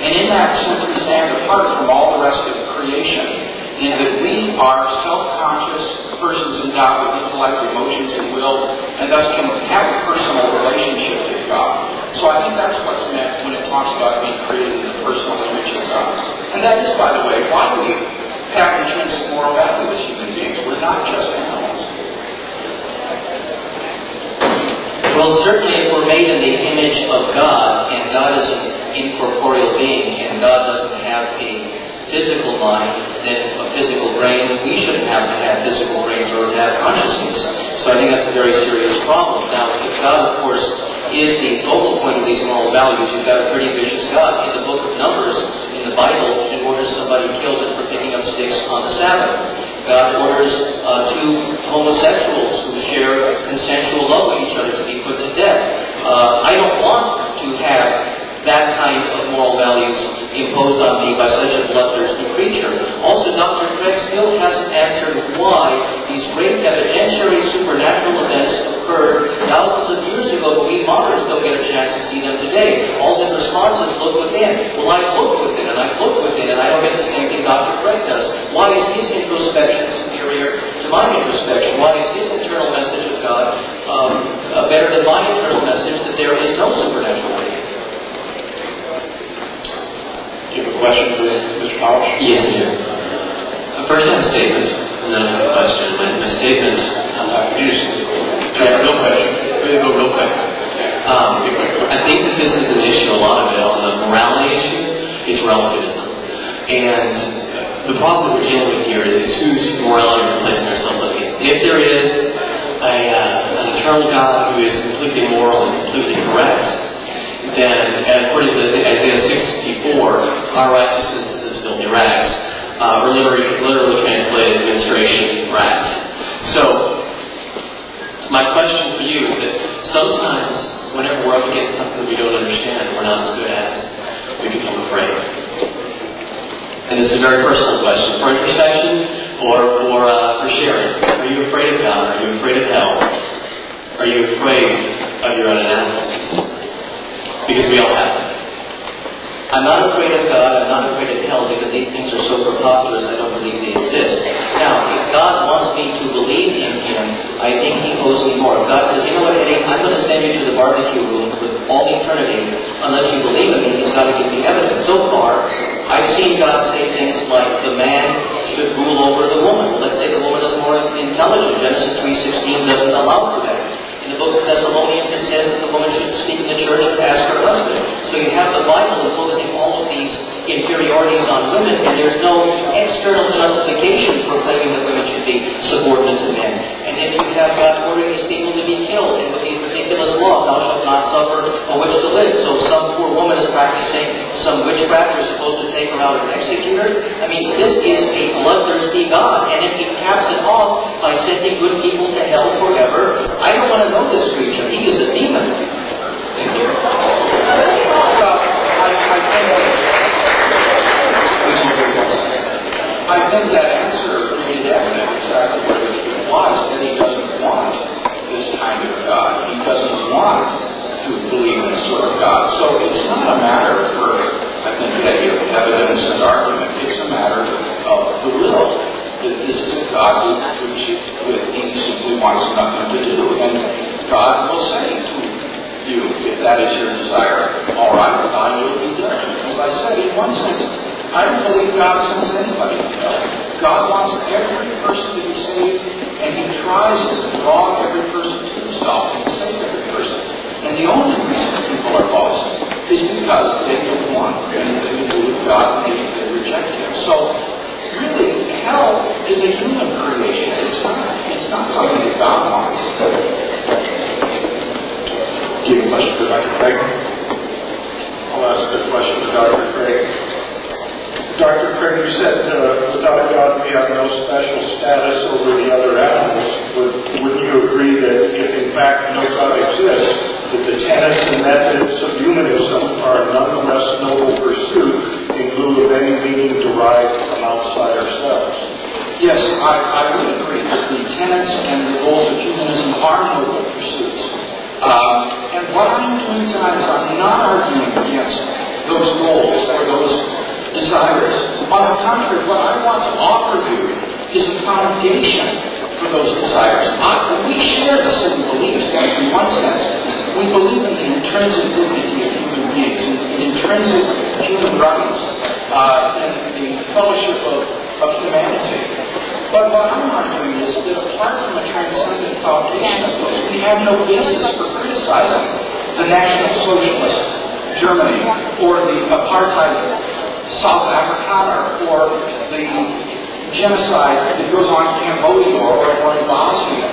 Speaker 4: And in that sense, we stand apart from all the rest of creation in that we are self-conscious persons endowed with intellect, emotions, and will, and thus can have a personal relationship with God. So I think that's what's meant when it talks about being created in the personal image of God. And that is, by the way, why we have intrinsic moral value as human beings. We're not just animals.
Speaker 3: Well, certainly if we're made in the image of God, and God is an incorporeal being, and God doesn't have a physical mind then a physical brain. We shouldn't have to have physical brains in order to have consciousness. So I think that's a very serious problem. Now, if God, of course, is the focal point of these moral values, you've got a pretty vicious God. In the book of Numbers, in the Bible, he orders somebody killed just for picking up sticks on the Sabbath. God orders uh, two homosexuals who share consensual love with each other to be put to death. Uh, I don't want to have that kind of moral values imposed on me by such a bloodthirsty creature. Also, Dr. Craig still hasn't answered why these great evidentiary supernatural events occurred thousands of years ago, but we moderns don't get a chance to see them today. All his responses look within. Well, I look within, and I look within, and I don't get the same thing Dr. Craig does. Why is his introspection superior to my introspection? Why is his internal message of God um, uh, better than my internal message that there is no supernatural being?
Speaker 2: Do you have a question for Mr. Polish?
Speaker 8: Yes, I do. First, I have a statement, and then I have a question. My, my statement.
Speaker 2: Uh, try a real
Speaker 8: quick. Um, I think that this is an issue, a lot of it, on the morality issue, is relativism. And the problem that we're dealing with here is, is whose morality we're placing ourselves against. If there is a, uh, an eternal God who is completely moral and completely correct, then, and according to Isaiah 64, our righteousness is as filthy rags, uh, or literally, literally translated, menstruation rags. So, my question for you is that sometimes, whenever we're up against something we don't understand, we're not as good as, we become afraid. And this is a very personal question for introspection or for, uh, for sharing. Are you afraid of God? Are you afraid of hell? Are you afraid of your own analysis? because we all have them. I'm not afraid of God, I'm not afraid of hell because these things are so preposterous I don't believe they exist. Now, if God wants me to believe in Him, I think He owes me more. God says, you know what, Eddie, I'm going to send you to the barbecue room with all eternity, unless you believe in me, He's got to give me evidence. So far, I've seen God say things like the man should rule over the woman. Let's say the woman is more intelligent. Genesis 3.16 doesn't allow for that. In the book of Thessalonians, it says that the woman should speak in the church and ask her husband. So you have the Bible imposing all inferiorities on women, and there's no external justification for claiming that women should be subordinate to men. And then you have God ordering these people to be killed, and with these ridiculous laws, thou shalt not suffer a witch to live. So some poor woman is practicing some witchcraft, you're supposed to take her out and execute her. I mean, this is a bloodthirsty God, and if he caps it off by sending good people to hell forever, I don't want to know this creature. He is a demon. Thank you.
Speaker 4: Well, I, I think think that answer created evident exactly what it was, that he doesn't want this kind of God. He doesn't want to believe in a sort of God. So it's not a matter for, I think, of evidence and argument. It's a matter of the will. That this is a God which, which he simply wants nothing to do. And God will say to you, if that is your desire, all right, I will be done. As I said, in one sense, I don't believe God sends anybody to hell. God wants every person to be saved, and He tries to draw every person to Himself and save every person. And the only reason people are lost is because they don't want anything to do with God and they, reject Him. So, really, hell is a human creation. It's not. It's not something that God wants.
Speaker 2: Do you have a question for Dr. Craig? I'll ask a question to Dr. Craig. Dr. You said uh, without God we have no special status over the other animals. Would, would you agree that if in fact no God exists, that the tenets and methods of humanism are nonetheless noble pursuit in lieu of any meaning derived from outside ourselves?
Speaker 4: Yes, I, I would agree that the tenets and the goals of humanism are noble pursuits. Um, and what I'm doing tonight is I'm not arguing against those goals or those desires. On the contrary, what I want to offer you is a foundation for those desires. I, we share the same beliefs in one sense. We believe in the intrinsic dignity of human beings, in, in intrinsic human rights, uh, and the fellowship of, of humanity. But what I'm arguing is that apart from a transcendent foundation of those, we have no basis for criticizing the National Socialist Germany or the apartheid South Africana or the genocide that goes on in Cambodia or, or in Bosnia.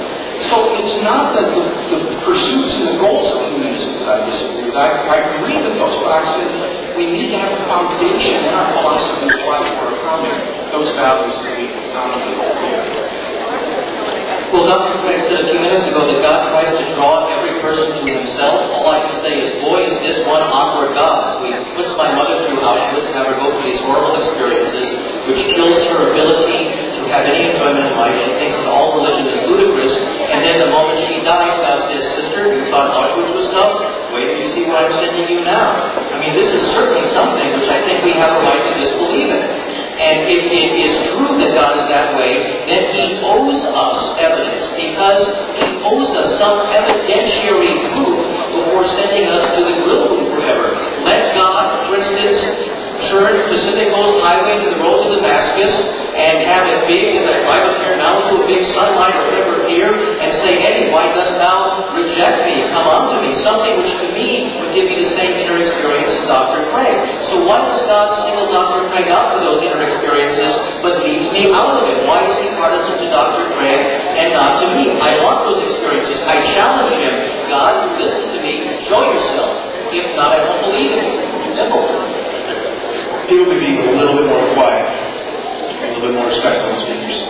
Speaker 4: So it's not that the, the pursuits and the goals of humanism that I disagree with. I, I agree with those, but I said we need to have a foundation in our philosophy of life for affirming those values that we commonly hold dear.
Speaker 3: Well, Dr. Craig said a few minutes ago that God tries to draw every person to himself. All I can say is, boy, is this one opera gods. We puts my mother through Auschwitz and have her go through these horrible experiences, which kills her ability to have any enjoyment in life. She thinks that all religion is ludicrous. And then the moment she dies, God says, sister, you thought Auschwitz was tough? Wait till you see what I'm sending you now. I mean, this is certainly something which I think we have a right to disbelieve in. And if it is true that God is that way, then He owes us evidence because He owes us some evidentiary proof before sending us to the turn Pacific Coast Highway to the road to Damascus and have it big as I drive up here now to a big sunlight or whatever here and say, hey, why dost thou reject me? Come unto me. Something which to me would give me the same inner experience as Dr. Craig. So why does God single Dr. Craig out for those inner experiences but leaves me out of it? Why is he partisan to Dr. Craig and not to me? I want those experiences. I challenge him. God, listen to me. Show yourself. If not, I won't believe in you. Simple.
Speaker 2: People could be a little bit more quiet, a little bit more respectful of the speakers.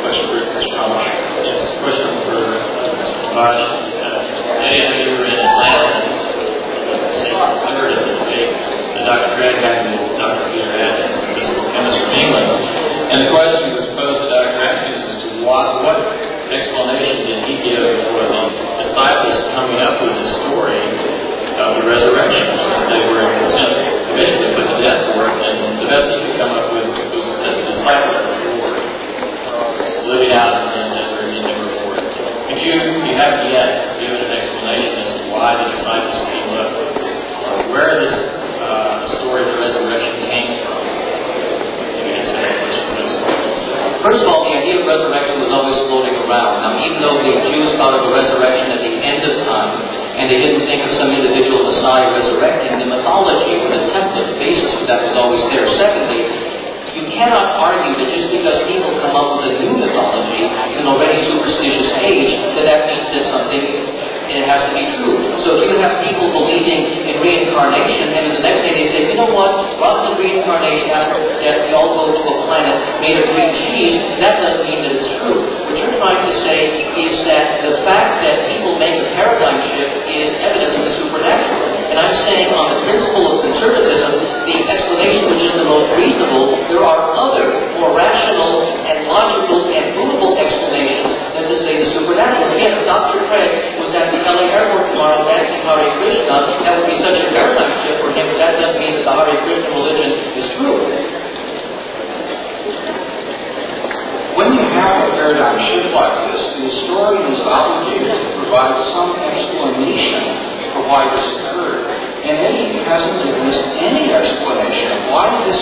Speaker 2: Question for Mr. Thomas.
Speaker 9: Yes, question for uh, Mr. Tabash. Uh, you were in Atlanta. and, say, I heard of the debate Dr. Had with Dr. Peter Atkins, a physical chemist from England. And the question was posed to Dr. Atkins as to what, what explanation did he give for the disciples coming up with the story of the resurrection, since they were sent eventually put to for it, and the best he could come up with was that the disciples were living out in the desert in the report. Could you, you haven't yet given an explanation as to why the disciples came up, or where this uh, story of the resurrection came from? you Can answer that question?
Speaker 3: First of all, the idea of resurrection was always floating around. Now, even though the Jews thought of a resurrection at the end of time, and they didn't think of some individual Messiah resurrecting, the mythology or the template basis for that was always there. Secondly, you cannot argue that just because people come up with a new mythology in an already superstitious age, that that means that something it has to be true. So if you have people believing in reincarnation, and then the next day they say, you know what, rather than reincarnation, after death we all go to a planet made of green cheese, that doesn't mean that it's true. What you're trying to say the fact that people make a paradigm shift is evidence of the supernatural. And I'm saying on the principle of conservatism, the explanation which is the most reasonable, there are other more rational and logical and provable explanations than to say the supernatural. Again, if Dr. Craig was at the LA airport tomorrow dancing Hare Krishna, that would be such a paradigm shift for him, but that doesn't mean that the Hare Krishna religion is true.
Speaker 4: When you have a paradigm shift like this, historian is obligated to provide some explanation for why this occurred. And Eddie hasn't given us any explanation of why this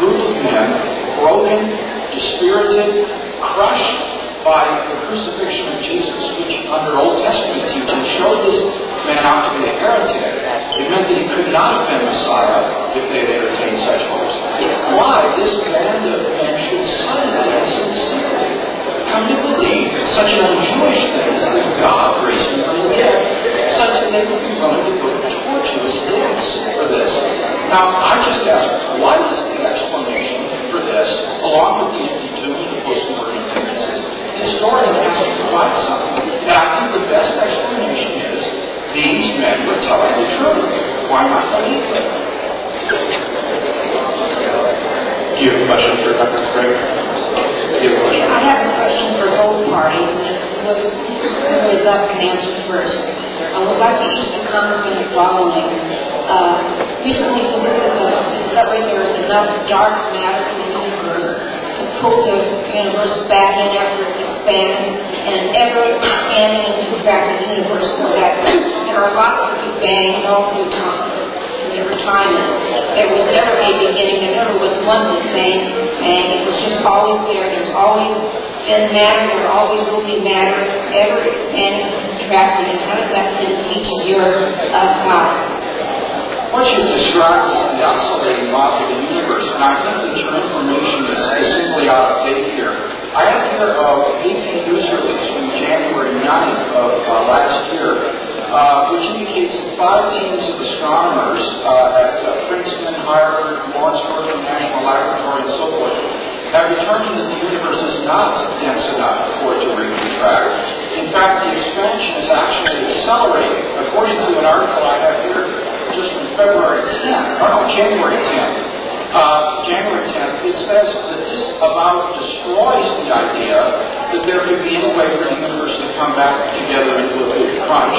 Speaker 4: group of men, broken, dispirited, crushed by the crucifixion of Jesus, which under Old Testament teaching showed this man out to be a heretic. It meant that he could not have been Messiah if they had entertained such hopes. Why this band of men should suddenly believe such an un-Jewish thing as that God raised him from the dead, such that they would be willing to put deaths for this. Now, I just ask, what is the explanation for this, along with the empty and the post-mortem appearances? The historian has to provide something. And I think the best explanation is these men were telling the truth. Why not believe them?
Speaker 2: Do you have a question for Dr. Craig?
Speaker 10: I have a question for both parties, and whoever is up can answer first. I would like to each to comment on following. Uh, recently, physicists discovered there is enough dark matter in the universe to pull the universe back in after it expands, and an ever-expanding and contracting universe so that there are lots of big bangs all through time. Every time there was never a beginning, there never was one big bang, and it was just always there. There's always been matter, there always will be matter, ever expanding and contracting. And how does that fit into each of your uh, slides?
Speaker 4: What you described is the oscillating model of the universe, and I think that your information is, simply out of date here. I have here uh, AP news from January 9th of uh, last year, uh, which indicates that five teams of astronomers uh, at uh, Princeton, Harvard, Lawrence Berkeley National Laboratory, and so forth have determined that the universe is not dense enough for it to recontract. In fact, the expansion is actually accelerating. According to an article I have here, just from February 10th, or no, January 10th, uh, January 10th, it says that this about destroys the idea that there could be any way for the universe to come back together into a big crunch.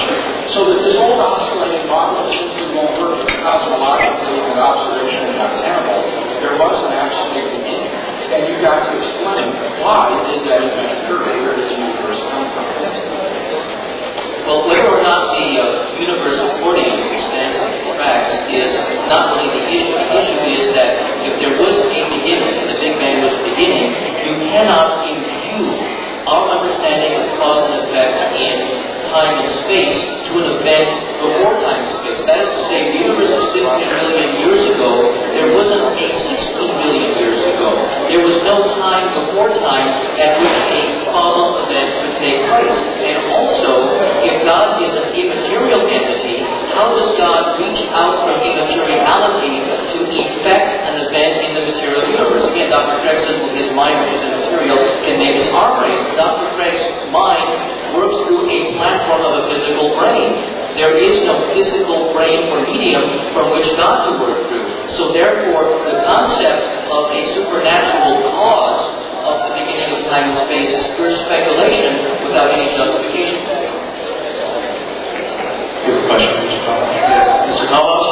Speaker 4: So that this old oscillating model simply won't work. It's cosmologically and observationally untenable. There was an absolute beginning. And you've got to explain why did that event occur? Where did the universe come from?
Speaker 3: Well, whether or not the uh, universe accordion expands and contracts is not really the issue. The issue is that there was a beginning, and the Big Bang was a beginning, you cannot impute our understanding of cause and effect in time and space to an event before time and space. That is to say, the universe is 15 million years ago. There wasn't a 16 million years ago. There was no time before time at which a causal event could take place. And also, if God is an immaterial entity, how does God reach out from immateriality to effect an event in the material universe? Again, Dr. Craig says, well, his mind, which is immaterial, can make his arm race. Dr. Craig's mind works through a platform of a physical brain. There is no physical brain or medium from which God to work through. So therefore, the concept of a supernatural cause of the beginning of time and space is pure speculation without any justification.
Speaker 2: You have a question, Mr. Collins?
Speaker 9: Yes, Mr. Tabash,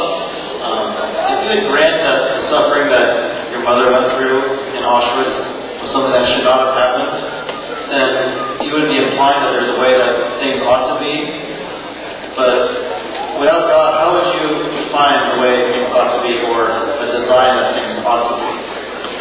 Speaker 9: um, if you would grant that the suffering that your mother went through in Auschwitz was something that should not have happened, then you would be implying that there's a way that things ought to be. But without God, how would you define the way things ought to be or the design that things ought to be?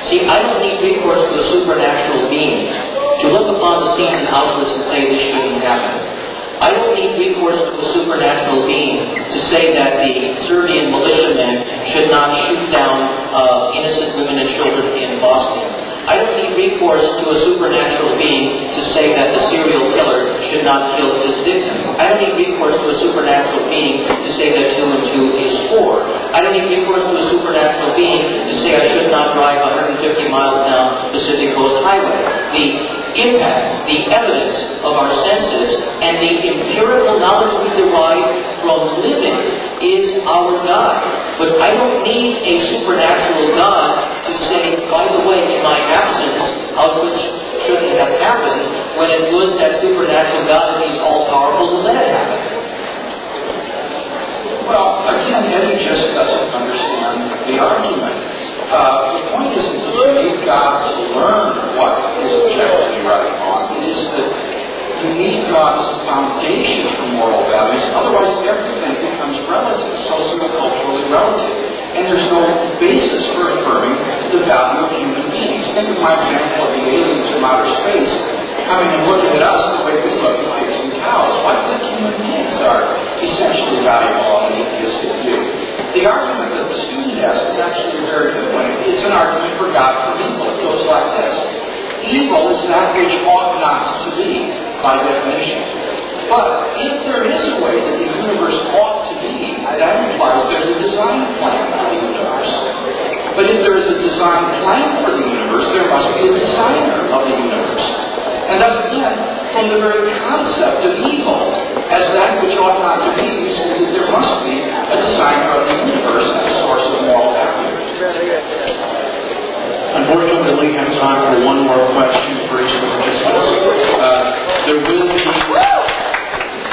Speaker 3: See, I don't need recourse to a supernatural being to look upon the scenes in Auschwitz and say this shouldn't happen. I don't need recourse to a supernatural being to say that the Serbian militiamen should not shoot down uh, innocent women and children in Bosnia. I don't need recourse to a supernatural being to say that the serial killer should not kill his victims. I don't need recourse to a supernatural being to say that two and two is four. I don't need recourse to a supernatural being to say I should not drive 150 miles down Pacific Coast Highway. The impact, the evidence of our senses, and the empirical knowledge we derive from living is our God. But I don't need a supernatural God to say, by the way, in my absence, Auschwitz shouldn't have happened, when it was that supernatural God and He's all powerful to let it happen.
Speaker 4: Well, again, Eddie just doesn't understand the argument. Uh, the point isn't that you need God to learn what is objectively right and wrong. It is that You need God as a foundation for moral values, otherwise everything becomes relative, socioculturally relative. And there's no basis for affirming the value of human beings. Think of my example of the aliens from outer space coming and looking at us the way we look at pigs and cows. Why think human beings are essentially valuable on an atheistic view? The argument that the student has is actually a very good one. It's an argument for God from evil. It goes like this. Evil is that which ought not to be, by definition. But if there is a way that the universe ought to be, that implies there's a design plan for the universe. But if there is a design plan for the universe, there must be a designer of the universe. And thus again, from the very concept of evil as that which ought not to be, that there must be a designer of the universe and a source of moral value.
Speaker 2: We have time for one more question for each of the participants. Uh, there will be,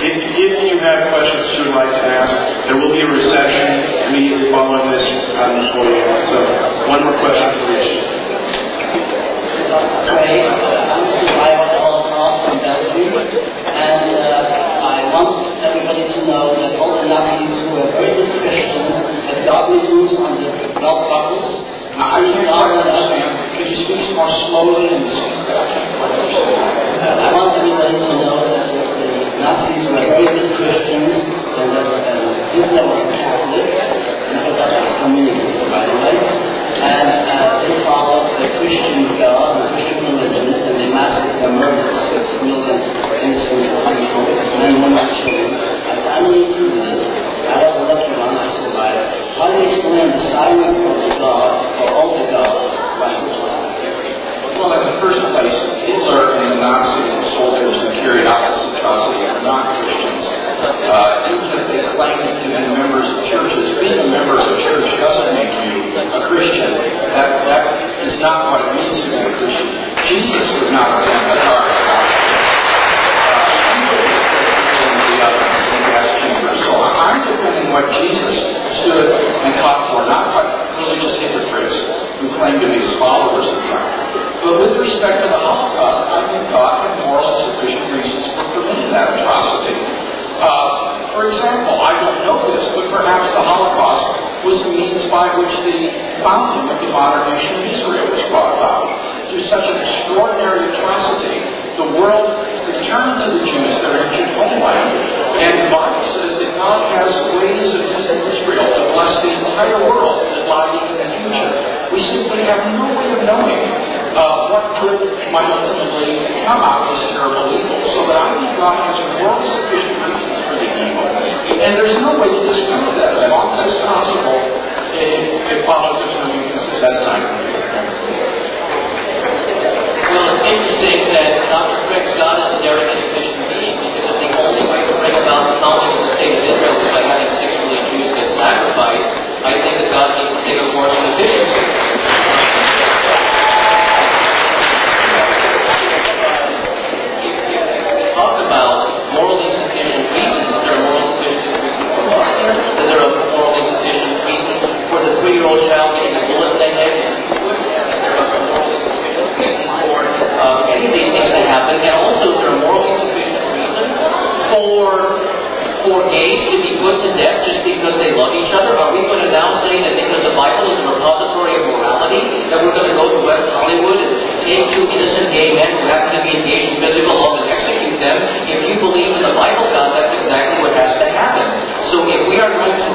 Speaker 2: if, if you have questions that you would like to ask, there will be a reception immediately following this on the podium. So, one more question for each.
Speaker 11: Craig, I'm survivor of the from Belgium, and uh, I want everybody to know that all the Nazis who were very Christians had rules on the belt buckles.
Speaker 4: I can't understand. Could you more slowly and distinctly? I.
Speaker 11: I want everybody to know that the, the Nazis were good Christians, and that uh, Hitler was a Catholic, and that was community, by the way. And uh, they followed the Christian gods and Christian religion, and they massacred and murdered six million innocent people, men, women, and children. My family included. I was a lucky one, I survived. How do you explain the silence of the God, or all the gods, this was?
Speaker 4: Well, in the first place, Hitler and the Nazi soldiers who carried out this atrocity are not Christians. Uh, even if they claim to be members of churches, being a member of a church doesn't make you a Christian. That, that is not what it means to be a Christian. Jesus would not have been a the gas chamber. So I'm defending what Jesus stood and taught for, not what religious hypocrites who claim to be his followers. But with respect to the Holocaust, I think God had moral sufficient reasons for permitting that atrocity. Uh, for example, I don't know this, but perhaps the Holocaust was the means by which the founding of the modern nation of Israel was brought about. Through such an extraordinary atrocity, the world returned to the Jews their ancient homeland, and that God has ways of using Israel to bless the entire world that lie in the future. We simply have no way of knowing uh, what good might ultimately come out of this terrible evil. So that I think God has more than sufficient reasons for the evil. And there's no way to disprove that as long as possible. It, it follows it from the consistent time.
Speaker 3: Well, it's interesting that Dr. Craig Scott is a derelict Christian being because if the only way to bring about the founding of the state Israel is by having six million Jews get sacrificed, I think that God needs to take a course in efficiency. Talk about morally sufficient reasons. Is there a morally sufficient reason for warfare? Is there a morally sufficient reason for the three-year-old child getting a bullet in the head? Is there a morally sufficient reason for uh, any of these things to happen? And also, is there a morally sufficient reason for for gays to be put to death just because they love each other? Are we going to now say that because the Bible is a repository of morality, that we're going to go to West Hollywood and take two innocent gay men who happen to be engaged in physical love and execute them? If you believe in the Bible, God, that's exactly what has to happen. So if we are going to